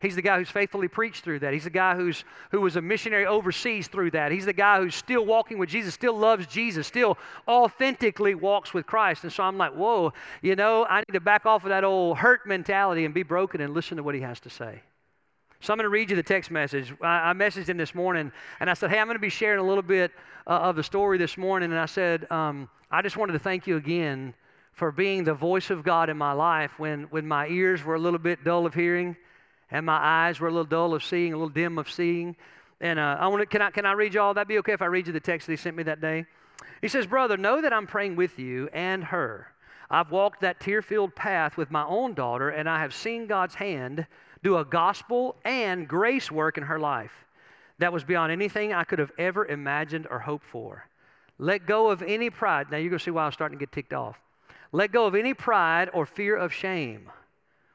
He's the guy who's faithfully preached through that. He's the guy who's, who was a missionary overseas through that. He's the guy who's still walking with Jesus, still loves Jesus, still authentically walks with Christ. And so I'm like, whoa, you know, I need to back off of that old hurt mentality and be broken and listen to what he has to say. So I'm going to read you the text message. I, I messaged him this morning and I said, hey, I'm going to be sharing a little bit uh, of the story this morning. And I said, um, I just wanted to thank you again for being the voice of God in my life when, when my ears were a little bit dull of hearing and my eyes were a little dull of seeing, a little dim of seeing. And uh, I want to, can I, can I read you all? That'd be okay if I read you the text that he sent me that day? He says, Brother, know that I'm praying with you and her. I've walked that tear filled path with my own daughter, and I have seen God's hand do a gospel and grace work in her life that was beyond anything I could have ever imagined or hoped for. Let go of any pride. Now you're going to see why I'm starting to get ticked off. Let go of any pride or fear of shame.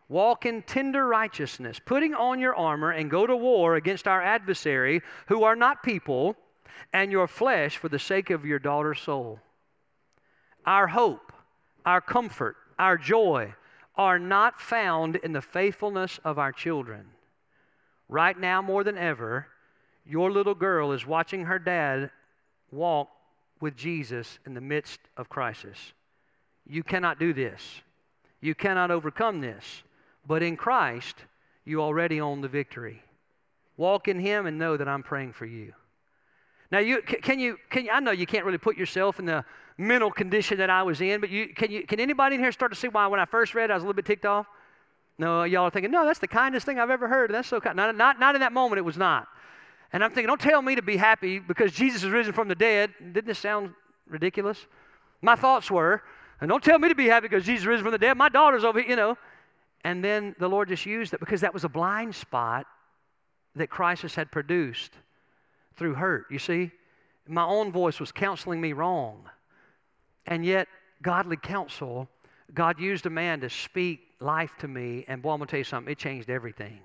Walk in tender righteousness, putting on your armor and go to war against our adversary, who are not people, and your flesh for the sake of your daughter's soul. Our hope, our comfort, our joy are not found in the faithfulness of our children. Right now, more than ever, your little girl is watching her dad walk with Jesus in the midst of crisis. You cannot do this. You cannot overcome this. But in Christ, you already own the victory. Walk in Him and know that I'm praying for you. Now, you can you can you, I know you can't really put yourself in the mental condition that I was in, but you can you can anybody in here start to see why when I first read it, I was a little bit ticked off? No, y'all are thinking, no, that's the kindest thing I've ever heard. That's so kind. Not, not, not in that moment, it was not. And I'm thinking, don't tell me to be happy because Jesus is risen from the dead. Didn't this sound ridiculous? My thoughts were, and don't tell me to be happy because Jesus is risen from the dead. My daughter's over here, you know. And then the Lord just used it because that was a blind spot that crisis had produced through hurt. You see, my own voice was counseling me wrong. And yet, godly counsel, God used a man to speak life to me. And boy, I'm going to tell you something, it changed everything.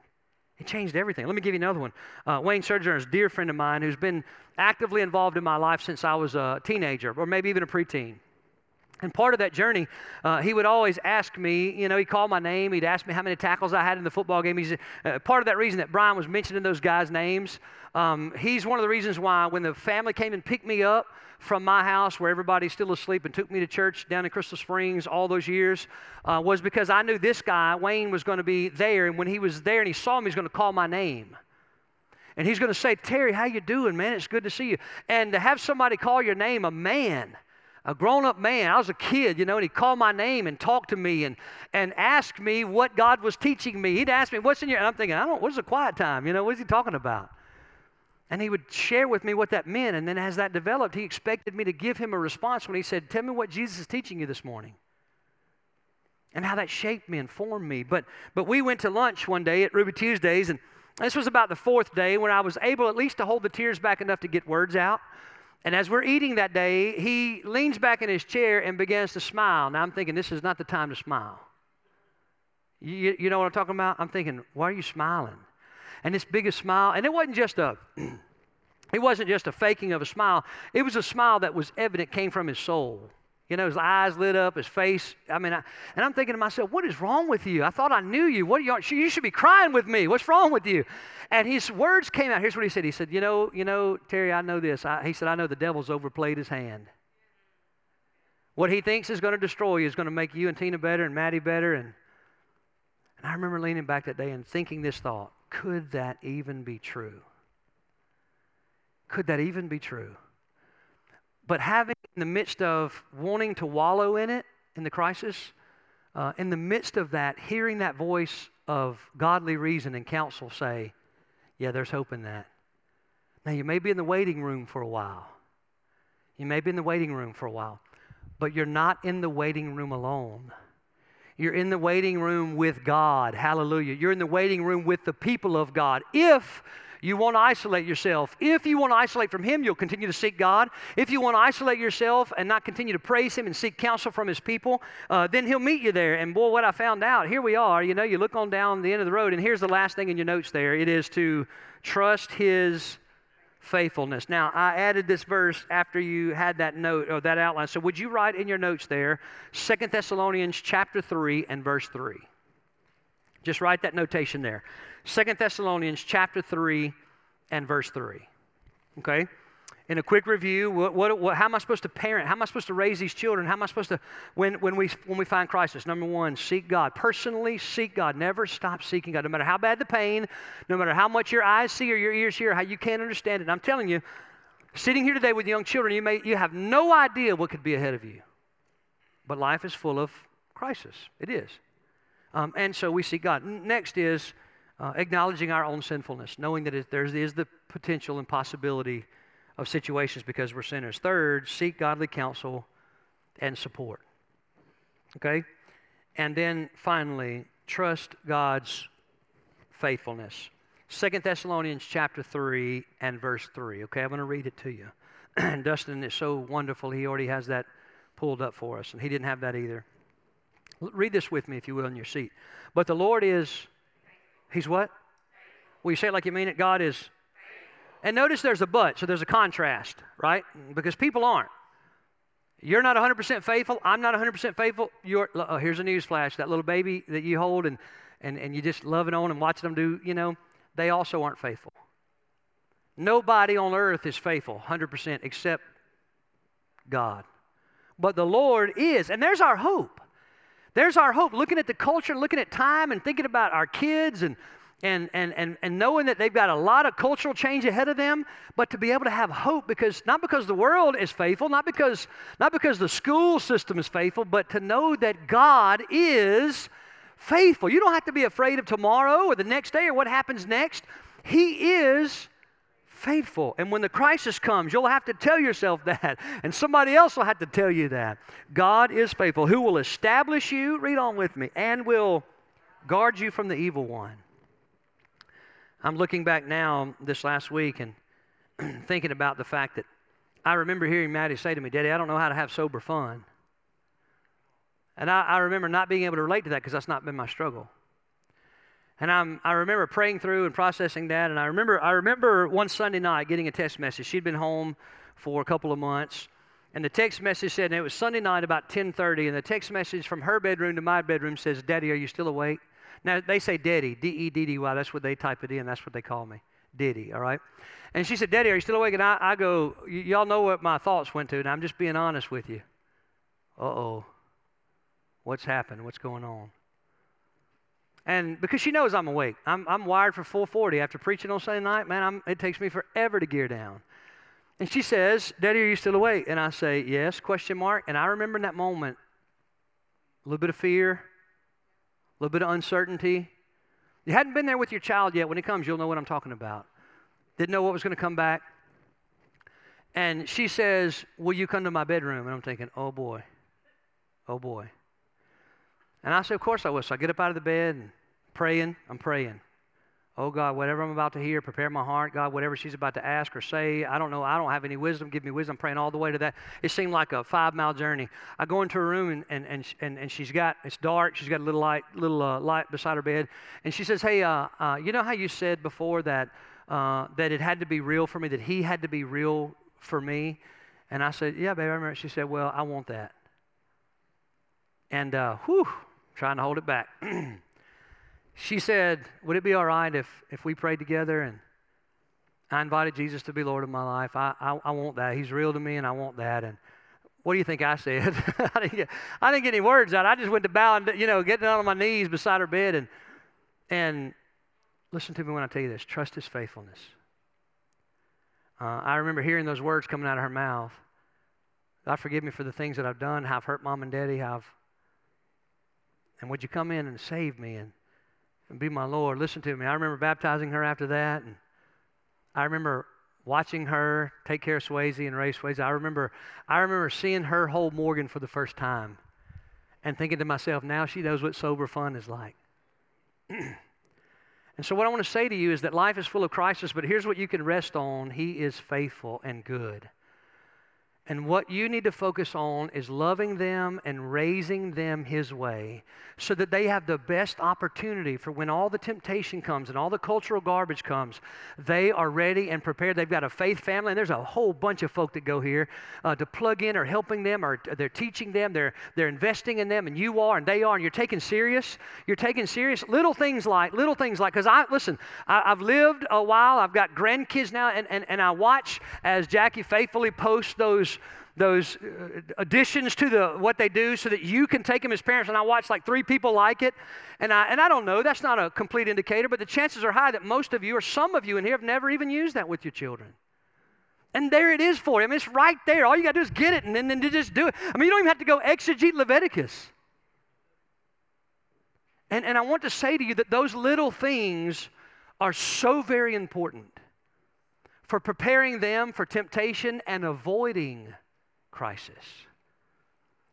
It changed everything. Let me give you another one. Uh, Wayne Sojourner is a dear friend of mine who's been actively involved in my life since I was a teenager or maybe even a preteen. And part of that journey, uh, he would always ask me, you know, he'd call my name. He'd ask me how many tackles I had in the football game. He's uh, part of that reason that Brian was mentioning those guys' names. Um, he's one of the reasons why when the family came and picked me up from my house where everybody's still asleep and took me to church down in Crystal Springs all those years uh, was because I knew this guy, Wayne, was going to be there. And when he was there and he saw me, he's going to call my name. And he's going to say, Terry, how you doing, man? It's good to see you. And to have somebody call your name a man – a grown up man. I was a kid, you know, and he'd call my name and talk to me and, and ask me what God was teaching me. He'd ask me, What's in your. And I'm thinking, I don't, what's a quiet time? You know, what is he talking about? And he would share with me what that meant. And then as that developed, he expected me to give him a response when he said, Tell me what Jesus is teaching you this morning. And how that shaped me and formed me. But, but we went to lunch one day at Ruby Tuesdays, and this was about the fourth day when I was able at least to hold the tears back enough to get words out. And as we're eating that day, he leans back in his chair and begins to smile. Now I'm thinking, this is not the time to smile. You, you know what I'm talking about? I'm thinking, why are you smiling? And this biggest smile, and it wasn't just a <clears throat> it wasn't just a faking of a smile. It was a smile that was evident came from his soul. You know, his eyes lit up, his face. I mean, I, and I'm thinking to myself, what is wrong with you? I thought I knew you. What are you, you should be crying with me. What's wrong with you? And his words came out. Here's what he said. He said, you know, you know, Terry, I know this. I, he said, I know the devil's overplayed his hand. What he thinks is going to destroy you is going to make you and Tina better and Maddie better. And, and I remember leaning back that day and thinking this thought, could that even be true? Could that even be true? But having, in the midst of wanting to wallow in it, in the crisis, uh, in the midst of that, hearing that voice of godly reason and counsel say, Yeah, there's hope in that. Now, you may be in the waiting room for a while. You may be in the waiting room for a while, but you're not in the waiting room alone. You're in the waiting room with God. Hallelujah. You're in the waiting room with the people of God. If You want to isolate yourself. If you want to isolate from Him, you'll continue to seek God. If you want to isolate yourself and not continue to praise Him and seek counsel from His people, uh, then He'll meet you there. And boy, what I found out, here we are. You know, you look on down the end of the road, and here's the last thing in your notes there it is to trust His faithfulness. Now, I added this verse after you had that note or that outline. So would you write in your notes there Second Thessalonians chapter 3 and verse 3? Just write that notation there. Second Thessalonians chapter 3 and verse 3. Okay? in a quick review, what, what, what, how am I supposed to parent? How am I supposed to raise these children? How am I supposed to, when, when, we, when we find crisis? Number one, seek God. Personally, seek God. Never stop seeking God. No matter how bad the pain, no matter how much your eyes see or your ears hear, how you can't understand it. I'm telling you, sitting here today with young children, you, may, you have no idea what could be ahead of you. But life is full of crisis. It is. Um, and so we seek God. Next is uh, acknowledging our own sinfulness, knowing that there is the potential and possibility of situations because we're sinners. Third, seek godly counsel and support. Okay? And then finally, trust God's faithfulness. Second Thessalonians chapter 3 and verse 3. Okay, I'm going to read it to you. and <clears throat> Dustin is so wonderful, he already has that pulled up for us, and he didn't have that either. Read this with me, if you will, in your seat. But the Lord is, He's what? Well, you say it like you mean it. God is and notice there's a but, so there's a contrast, right? Because people aren't. You're not 100% faithful. I'm not 100% faithful. You're, uh, oh, here's a news flash. That little baby that you hold and, and, and you just loving on and watching them do, you know, they also aren't faithful. Nobody on earth is faithful 100% except God. But the Lord is. And there's our hope. There's our hope. Looking at the culture, looking at time, and thinking about our kids and and, and, and, and knowing that they've got a lot of cultural change ahead of them, but to be able to have hope because not because the world is faithful, not because, not because the school system is faithful, but to know that God is faithful. You don't have to be afraid of tomorrow or the next day or what happens next. He is faithful. And when the crisis comes, you'll have to tell yourself <laughs> that, and somebody else will have to tell you that. God is faithful, who will establish you, read on with me, and will guard you from the evil one. I'm looking back now this last week and <clears throat> thinking about the fact that I remember hearing Maddie say to me, Daddy, I don't know how to have sober fun. And I, I remember not being able to relate to that because that's not been my struggle. And I'm, I remember praying through and processing that. And I remember, I remember one Sunday night getting a text message. She'd been home for a couple of months. And the text message said, and it was Sunday night about 10:30, and the text message from her bedroom to my bedroom says, "Daddy, are you still awake?" Now, they say Daddy, D E D D Y. That's what they type it in. That's what they call me. Diddy, all right? And she said, Daddy, are you still awake? And I, I go, y'all know what my thoughts went to, and I'm just being honest with you. Uh oh. What's happened? What's going on? And because she knows I'm awake, I'm, I'm wired for 440. After preaching on Sunday night, man, I'm, it takes me forever to gear down. And she says, Daddy, are you still awake? And I say, Yes, question mark. And I remember in that moment, a little bit of fear, a little bit of uncertainty. You hadn't been there with your child yet. When he comes, you'll know what I'm talking about. Didn't know what was going to come back. And she says, Will you come to my bedroom? And I'm thinking, Oh boy. Oh boy. And I said, Of course I will. So I get up out of the bed and praying. I'm praying. Oh God, whatever I'm about to hear, prepare my heart. God, whatever she's about to ask or say, I don't know. I don't have any wisdom. Give me wisdom. I'm praying all the way to that. It seemed like a five mile journey. I go into her room and, and, and, and, she's got, it's dark. She's got a little light, little uh, light beside her bed. And she says, Hey, uh, uh, you know how you said before that, uh, that it had to be real for me, that he had to be real for me? And I said, Yeah, baby, I remember. She said, Well, I want that. And uh, whew, trying to hold it back. <clears throat> she said, Would it be all right if, if we prayed together and I invited Jesus to be Lord of my life? I, I, I want that. He's real to me and I want that. And what do you think I said? <laughs> I, didn't get, I didn't get any words out. I just went to bow and, you know, getting down on my knees beside her bed. And, and listen to me when I tell you this trust his faithfulness. Uh, I remember hearing those words coming out of her mouth. God, forgive me for the things that I've done, how I've hurt mom and daddy, how I've. And would you come in and save me? And and be my Lord. Listen to me. I remember baptizing her after that, and I remember watching her take care of Swayze and race Swayze. I remember, I remember seeing her hold Morgan for the first time, and thinking to myself, now she knows what sober fun is like. <clears throat> And so, what I want to say to you is that life is full of crisis, but here's what you can rest on He is faithful and good. And what you need to focus on is loving them and raising them His way so that they have the best opportunity for when all the temptation comes and all the cultural garbage comes, they are ready and prepared. They've got a faith family, and there's a whole bunch of folk that go here uh, to plug in or helping them or they're teaching them, they're, they're investing in them, and you are and they are, and you're taking serious. You're taking serious little things like, little things like, because I, listen, I, have lived a while, I've got grandkids now, and, and, and I watch as Jackie faithfully posts those those uh, additions to the what they do so that you can take them as parents and i watch like three people like it and i and i don't know that's not a complete indicator but the chances are high that most of you or some of you in here have never even used that with your children and there it is for you. I mean, it's right there. All you got to do is get it and then, then just do it. I mean, you don't even have to go exegete Leviticus. And, and I want to say to you that those little things are so very important for preparing them for temptation and avoiding crisis.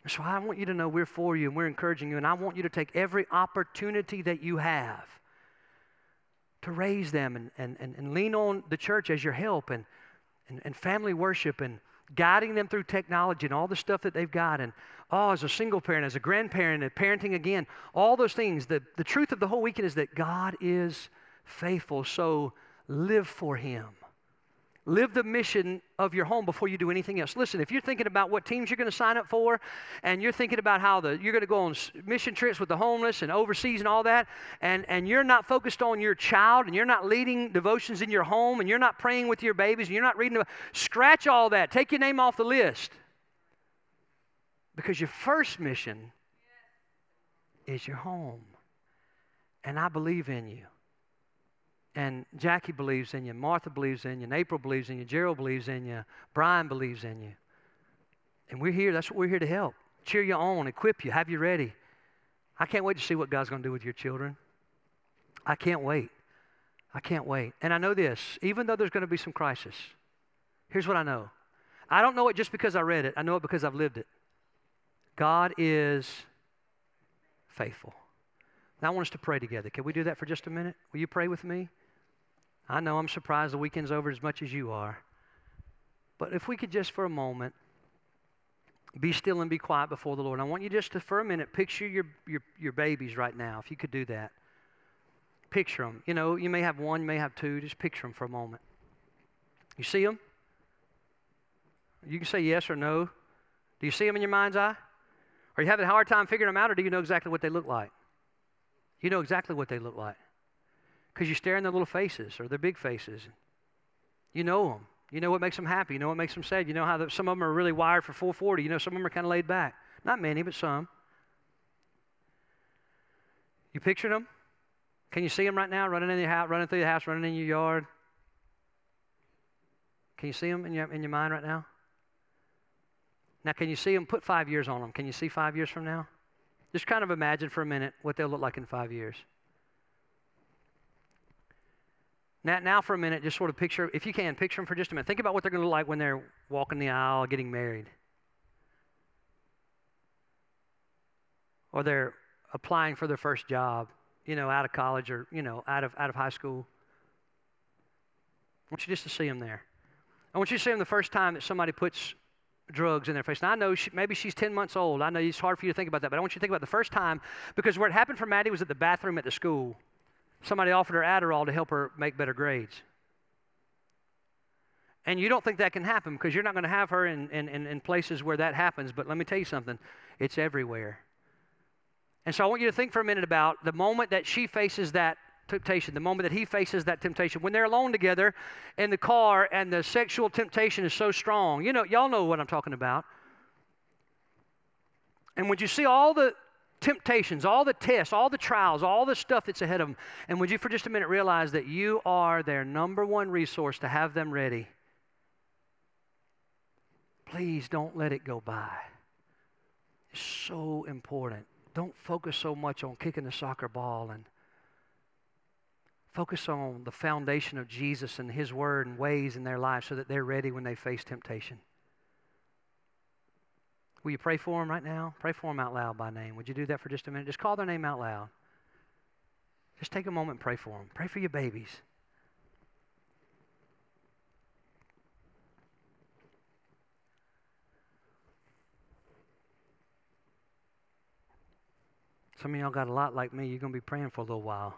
So I want you to know we're for you and we're encouraging you, and I want you to take every opportunity that you have to raise them and, and, and, and lean on the church as your help and, and, and family worship and guiding them through technology and all the stuff that they've got. And oh, as a single parent, as a grandparent, and parenting again, all those things. The, the truth of the whole weekend is that God is faithful. So live for Him. Live the mission of your home before you do anything else. Listen, if you're thinking about what teams you're going to sign up for, and you're thinking about how the, you're going to go on mission trips with the homeless and overseas and all that, and, and you're not focused on your child, and you're not leading devotions in your home, and you're not praying with your babies, and you're not reading, scratch all that. Take your name off the list. Because your first mission is your home. And I believe in you. And Jackie believes in you, Martha believes in you, and April believes in you, Gerald believes in you, Brian believes in you. And we're here, that's what we're here to help. Cheer you on, equip you, have you ready. I can't wait to see what God's going to do with your children. I can't wait. I can't wait. And I know this, even though there's going to be some crisis, here's what I know. I don't know it just because I read it, I know it because I've lived it. God is faithful. Now I want us to pray together. Can we do that for just a minute? Will you pray with me? I know I'm surprised the weekend's over as much as you are. But if we could just for a moment be still and be quiet before the Lord. I want you just to, for a minute, picture your, your, your babies right now, if you could do that. Picture them. You know, you may have one, you may have two. Just picture them for a moment. You see them? You can say yes or no. Do you see them in your mind's eye? Are you having a hard time figuring them out, or do you know exactly what they look like? You know exactly what they look like because you stare in their little faces or their big faces. You know them. You know what makes them happy. You know what makes them sad. You know how the, some of them are really wired for 440. You know some of them are kind of laid back. Not many, but some. You picture them? Can you see them right now running in your house, running through the house, running in your yard? Can you see them in your, in your mind right now? Now, can you see them? Put five years on them. Can you see five years from now? Just kind of imagine for a minute what they'll look like in five years. Now, now, for a minute, just sort of picture, if you can, picture them for just a minute. Think about what they're going to look like when they're walking the aisle, getting married. Or they're applying for their first job, you know, out of college or, you know, out of, out of high school. I want you just to see them there. I want you to see them the first time that somebody puts drugs in their face. Now, I know she, maybe she's 10 months old. I know it's hard for you to think about that, but I want you to think about the first time because where it happened for Maddie was at the bathroom at the school. Somebody offered her Adderall to help her make better grades. And you don't think that can happen because you're not going to have her in, in, in, places where that happens. But let me tell you something it's everywhere. And so I want you to think for a minute about the moment that she faces that temptation, the moment that he faces that temptation, when they're alone together in the car and the sexual temptation is so strong. You know, y'all know what I'm talking about. And when you see all the temptations, all the tests, all the trials, all the stuff that's ahead of them. And would you for just a minute realize that you are their number one resource to have them ready? Please don't let it go by. It's so important. Don't focus so much on kicking the soccer ball and focus on the foundation of Jesus and His Word and ways in their life so that they're ready when they face temptation. Will you pray for them right now? Pray for them out loud by name. Would you do that for just a minute? Just call their name out loud. Just take a moment and pray for them. Pray for your babies. Some of y'all got a lot like me. You're going to be praying for a little while.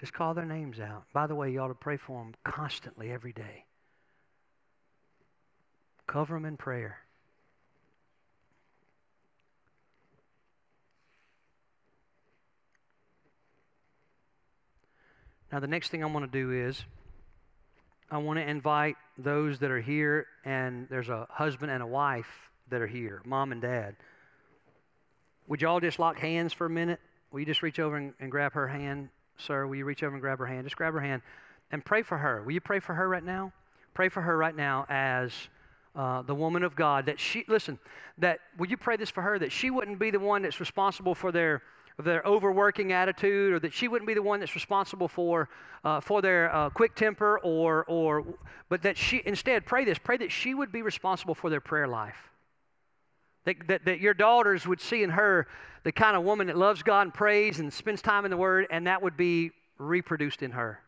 Just call their names out. By the way, you ought to pray for them constantly every day. Cover them in prayer. Now, the next thing I want to do is I want to invite those that are here, and there's a husband and a wife that are here, mom and dad. Would y'all just lock hands for a minute? Will you just reach over and, and grab her hand, sir? Will you reach over and grab her hand? Just grab her hand and pray for her. Will you pray for her right now? Pray for her right now as uh, the woman of God. That she, listen, that, will you pray this for her? That she wouldn't be the one that's responsible for their their overworking attitude, or that she wouldn't be the one that's responsible for uh, for their uh, quick temper, or or but that she instead pray this, pray that she would be responsible for their prayer life. That, that, that your daughters would see in her the kind of woman that loves God and prays and spends time in the Word, and that would be reproduced in her.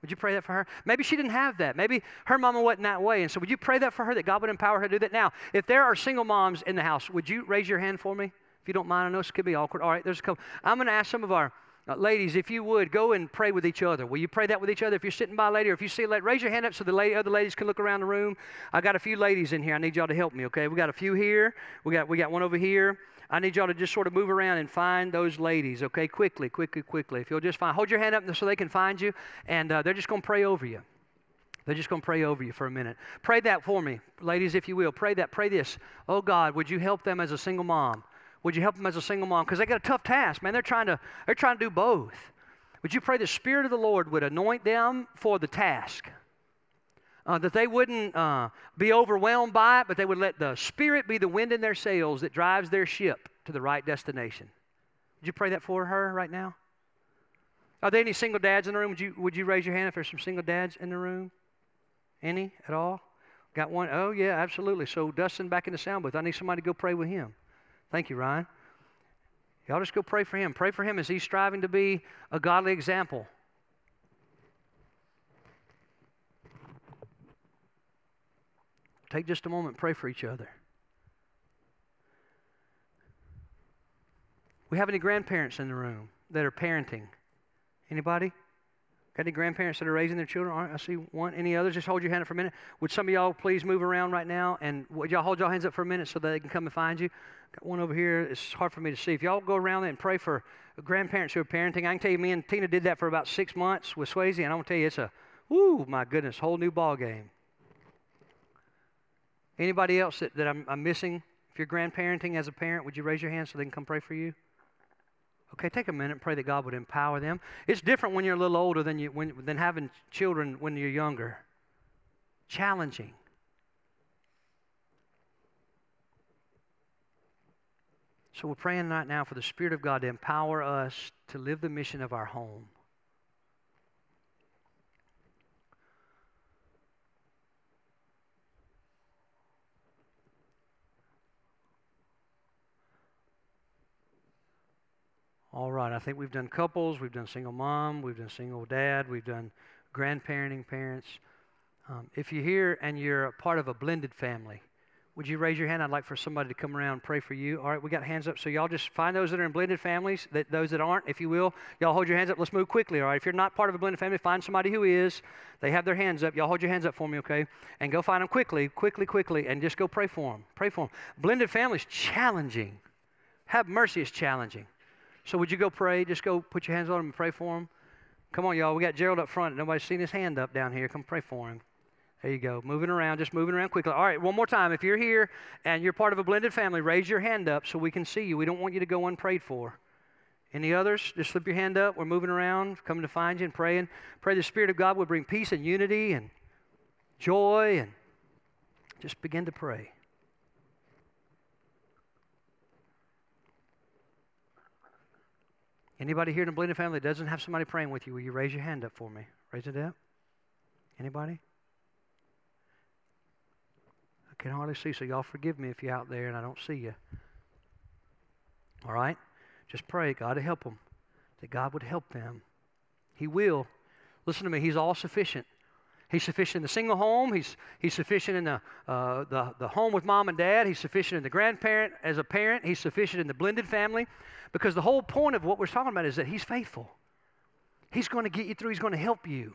Would you pray that for her? Maybe she didn't have that. Maybe her mama wasn't that way. And so, would you pray that for her that God would empower her to do that? Now, if there are single moms in the house, would you raise your hand for me? If you don't mind, I know this could be awkward. All right, there's a couple. I'm going to ask some of our uh, ladies, if you would, go and pray with each other. Will you pray that with each other? If you're sitting by a lady or if you see a lady, raise your hand up so the lady, other ladies can look around the room. I got a few ladies in here. I need y'all to help me, okay? We got a few here. We got, we got one over here. I need y'all to just sort of move around and find those ladies, okay? Quickly, quickly, quickly. If you'll just find, hold your hand up so they can find you, and uh, they're just going to pray over you. They're just going to pray over you for a minute. Pray that for me, ladies, if you will. Pray that. Pray this. Oh God, would you help them as a single mom? Would you help them as a single mom? Because they got a tough task, man. They're trying to, they're trying to do both. Would you pray the Spirit of the Lord would anoint them for the task? Uh, that they wouldn't uh, be overwhelmed by it, but they would let the Spirit be the wind in their sails that drives their ship to the right destination. Would you pray that for her right now? Are there any single dads in the room? Would you, would you raise your hand if there's some single dads in the room? Any at all? Got one? Oh, yeah, absolutely. So, Dustin back in the sound booth. I need somebody to go pray with him. Thank you, Ryan. Y'all just go pray for him. Pray for him as he's striving to be a godly example. Take just a moment, pray for each other. We have any grandparents in the room that are parenting? Anybody? Got any grandparents that are raising their children? I see one. Any others? Just hold your hand up for a minute. Would some of y'all please move around right now? And would y'all hold y'all hands up for a minute so that they can come and find you? Got one over here. It's hard for me to see. If y'all go around there and pray for grandparents who are parenting, I can tell you, me and Tina did that for about six months with Swayze, and I'm gonna tell you, it's a, whoo, my goodness, whole new ball game. Anybody else that, that I'm, I'm missing? If you're grandparenting as a parent, would you raise your hand so they can come pray for you? Okay, take a minute pray that God would empower them. It's different when you're a little older than, you, when, than having children when you're younger. Challenging. So we're praying right now for the Spirit of God to empower us to live the mission of our home. All right, I think we've done couples, we've done single mom, we've done single dad, we've done grandparenting parents. Um, if you're here and you're a part of a blended family, would you raise your hand? I'd like for somebody to come around and pray for you. All right, we got hands up. So y'all just find those that are in blended families, that those that aren't, if you will. Y'all hold your hands up. Let's move quickly. All right. If you're not part of a blended family, find somebody who is. They have their hands up. Y'all hold your hands up for me, okay? And go find them quickly, quickly, quickly, and just go pray for them. Pray for them. Blended families challenging. Have mercy is challenging. So would you go pray? Just go put your hands on them and pray for them. Come on, y'all. We got Gerald up front. Nobody's seen his hand up down here. Come pray for him. There you go. Moving around, just moving around quickly. All right, one more time. If you're here and you're part of a blended family, raise your hand up so we can see you. We don't want you to go unprayed for. Any others? Just slip your hand up. We're moving around, coming to find you and praying. Pray the Spirit of God would bring peace and unity and joy and just begin to pray. Anybody here in the blended family doesn't have somebody praying with you, will you raise your hand up for me? Raise it up. Anybody? I can hardly see, so y'all forgive me if you're out there and I don't see you. All right? Just pray, God, to help them. that God would help them. He will. Listen to me, He's all sufficient. He's sufficient in the single home. He's, he's sufficient in the, uh, the, the home with mom and dad. He's sufficient in the grandparent as a parent. He's sufficient in the blended family. Because the whole point of what we're talking about is that He's faithful. He's going to get you through, He's going to help you.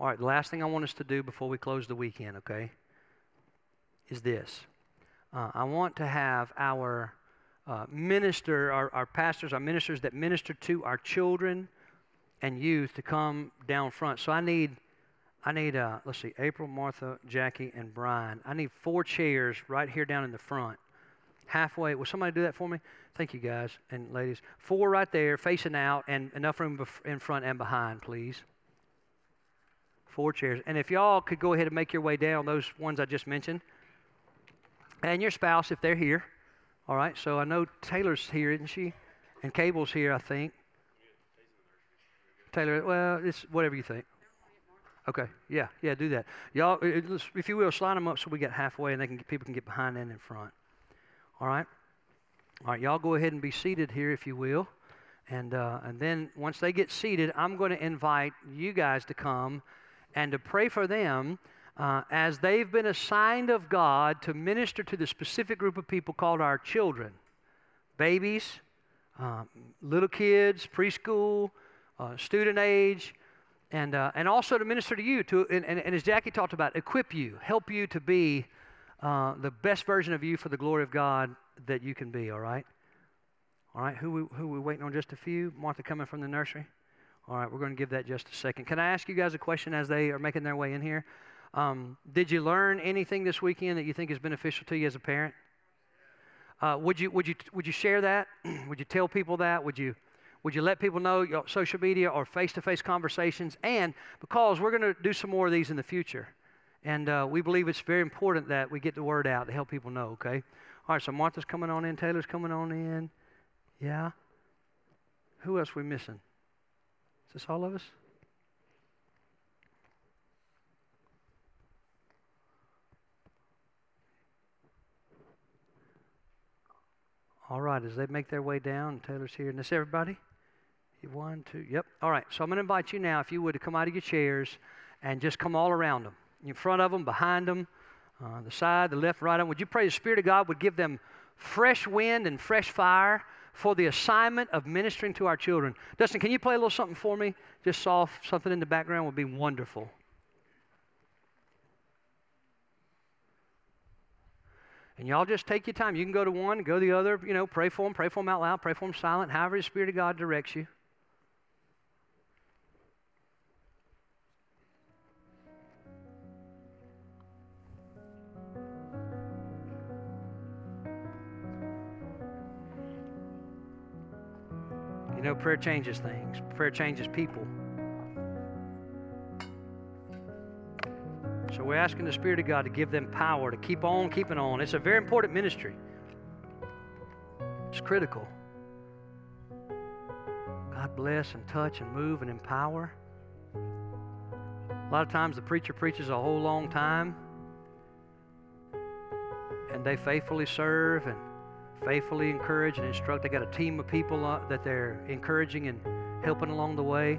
All right, the last thing I want us to do before we close the weekend, okay, is this. Uh, I want to have our uh, minister, our, our pastors, our ministers that minister to our children and youth to come down front. So I need, I need, uh, let's see, April, Martha, Jackie, and Brian. I need four chairs right here down in the front. Halfway. Will somebody do that for me? Thank you, guys and ladies. Four right there, facing out, and enough room in front and behind, please. Four chairs. And if y'all could go ahead and make your way down, those ones I just mentioned, and your spouse, if they're here. All right, so I know Taylor's here, isn't she? And Cable's here, I think. Taylor, well, it's whatever you think. Okay, yeah, yeah, do that. Y'all, if you will, slide them up so we get halfway and they can people can get behind and in front. All right, all right, y'all go ahead and be seated here if you will, and uh, and then once they get seated, I'm going to invite you guys to come and to pray for them uh, as they've been assigned of God to minister to the specific group of people called our children babies, um, little kids, preschool, uh, student age, and, uh, and also to minister to you, to, and, and, and, as Jackie talked about, equip you, help you to be uh, the best version of you for the glory of God that you can be, all right? All right, who we, who we waiting on just a few? Martha coming from the nursery? All right, we're going to give that just a second. Can I ask you guys a question as they are making their way in here? Um, did you learn anything this weekend that you think is beneficial to you as a parent? Uh, would you would you would you share that? <clears throat> would you tell people that? Would you would you let people know your social media or face-to-face conversations? And because we're going to do some more of these in the future, and uh, we believe it's very important that we get the word out to help people know. Okay. All right. So Martha's coming on in. Taylor's coming on in. Yeah. Who else we missing? Is this all of us? All right, as they make their way down, Taylor's here. And this everybody? One, two, yep. All right, so I'm going to invite you now, if you would, to come out of your chairs and just come all around them. In front of them, behind them, uh, the side, the left, right. Would you pray the Spirit of God would give them fresh wind and fresh fire for the assignment of ministering to our children? Dustin, can you play a little something for me? Just soft, something in the background would be wonderful. And y'all just take your time. You can go to one, go to the other, you know, pray for them, pray for them out loud, pray for them silent, however the Spirit of God directs you. You know, prayer changes things, prayer changes people. So we're asking the Spirit of God to give them power to keep on keeping on. It's a very important ministry, it's critical. God bless and touch and move and empower. A lot of times the preacher preaches a whole long time and they faithfully serve and faithfully encourage and instruct. They got a team of people uh, that they're encouraging and helping along the way.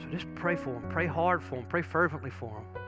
So just pray for them, pray hard for them, pray fervently for them.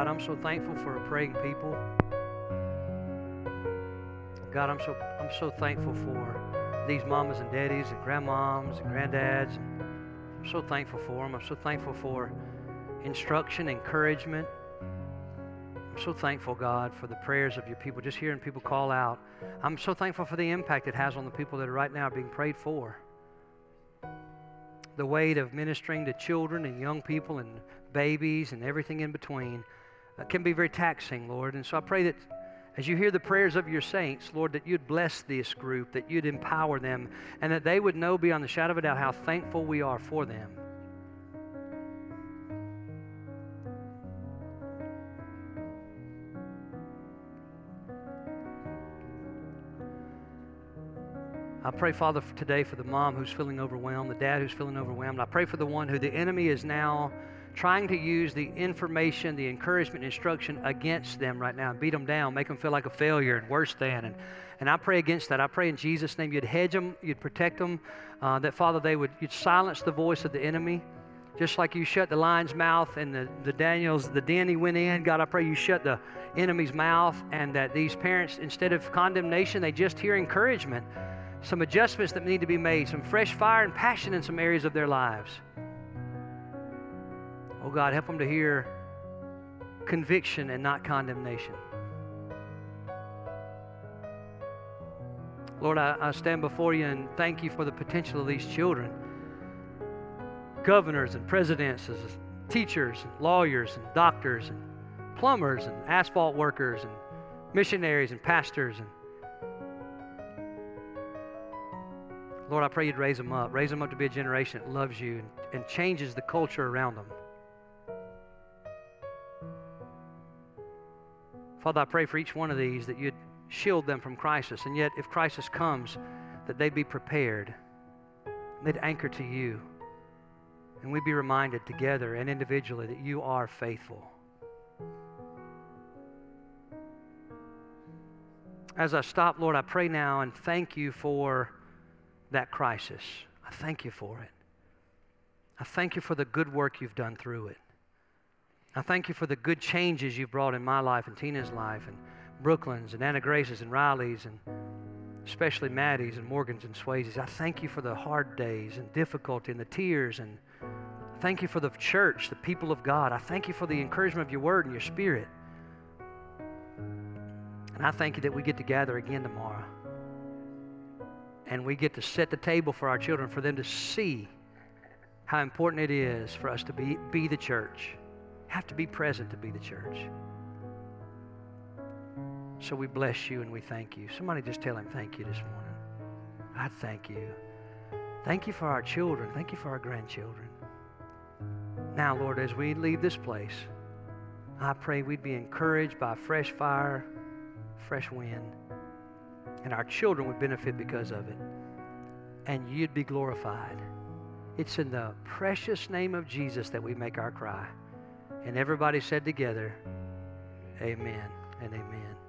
God, I'm so thankful for a praying people. God, I'm so I'm so thankful for these mamas and daddies and grandmoms and granddads. I'm so thankful for them. I'm so thankful for instruction, encouragement. I'm so thankful, God, for the prayers of your people. Just hearing people call out. I'm so thankful for the impact it has on the people that are right now being prayed for. The weight of ministering to children and young people and babies and everything in between can be very taxing, Lord. And so I pray that as you hear the prayers of your saints, Lord, that you'd bless this group, that you'd empower them, and that they would know beyond the shadow of a doubt how thankful we are for them. I pray, Father, for today for the mom who's feeling overwhelmed, the dad who's feeling overwhelmed. I pray for the one who the enemy is now trying to use the information, the encouragement, instruction against them right now and beat them down, make them feel like a failure and worse than. And, and I pray against that. I pray in Jesus' name you'd hedge them, you'd protect them, uh, that Father, they would you'd silence the voice of the enemy. Just like you shut the lion's mouth and the, the Daniels, the den he went in, God, I pray you shut the enemy's mouth and that these parents, instead of condemnation, they just hear encouragement, some adjustments that need to be made, some fresh fire and passion in some areas of their lives. Oh God, help them to hear conviction and not condemnation. Lord, I, I, stand before you and thank you for the potential of these children. Governors and presidents, teachers and lawyers and doctors and plumbers and asphalt workers and missionaries and pastors and Lord, I pray you'd raise them up. Raise them up to be a generation that loves you and, and changes the culture around them. Father, I pray for each one of these that you'd shield them from crisis. And yet, if crisis comes, that they'd be prepared. They'd anchor to you. And we'd be reminded together and individually that you are faithful. As I stop, Lord, I pray now and thank you for that crisis. I thank you for it. I thank you for the good work you've done through it. I thank you for the good changes you've brought in my life and Tina's life and Brooklyn's and Anna Grace's and Riley's and especially Maddie's and Morgan's and Swayze's. I thank you for the hard days and difficulty and the tears and thank you for the church, the people of God. I thank you for the encouragement of your word and your spirit. And I thank you that we get to gather again tomorrow. And we get to set the table for our children, for them to see how important it is for us to be, be the church have to be present to be the church. So we bless you and we thank you. Somebody just tell him thank you this morning. I thank you. Thank you for our children. Thank you for our grandchildren. Now, Lord, as we leave this place, I pray we'd be encouraged by fresh fire, fresh wind, and our children would benefit because of it. And you'd be glorified. It's in the precious name of Jesus that we make our cry. And everybody said together, Amen and amen.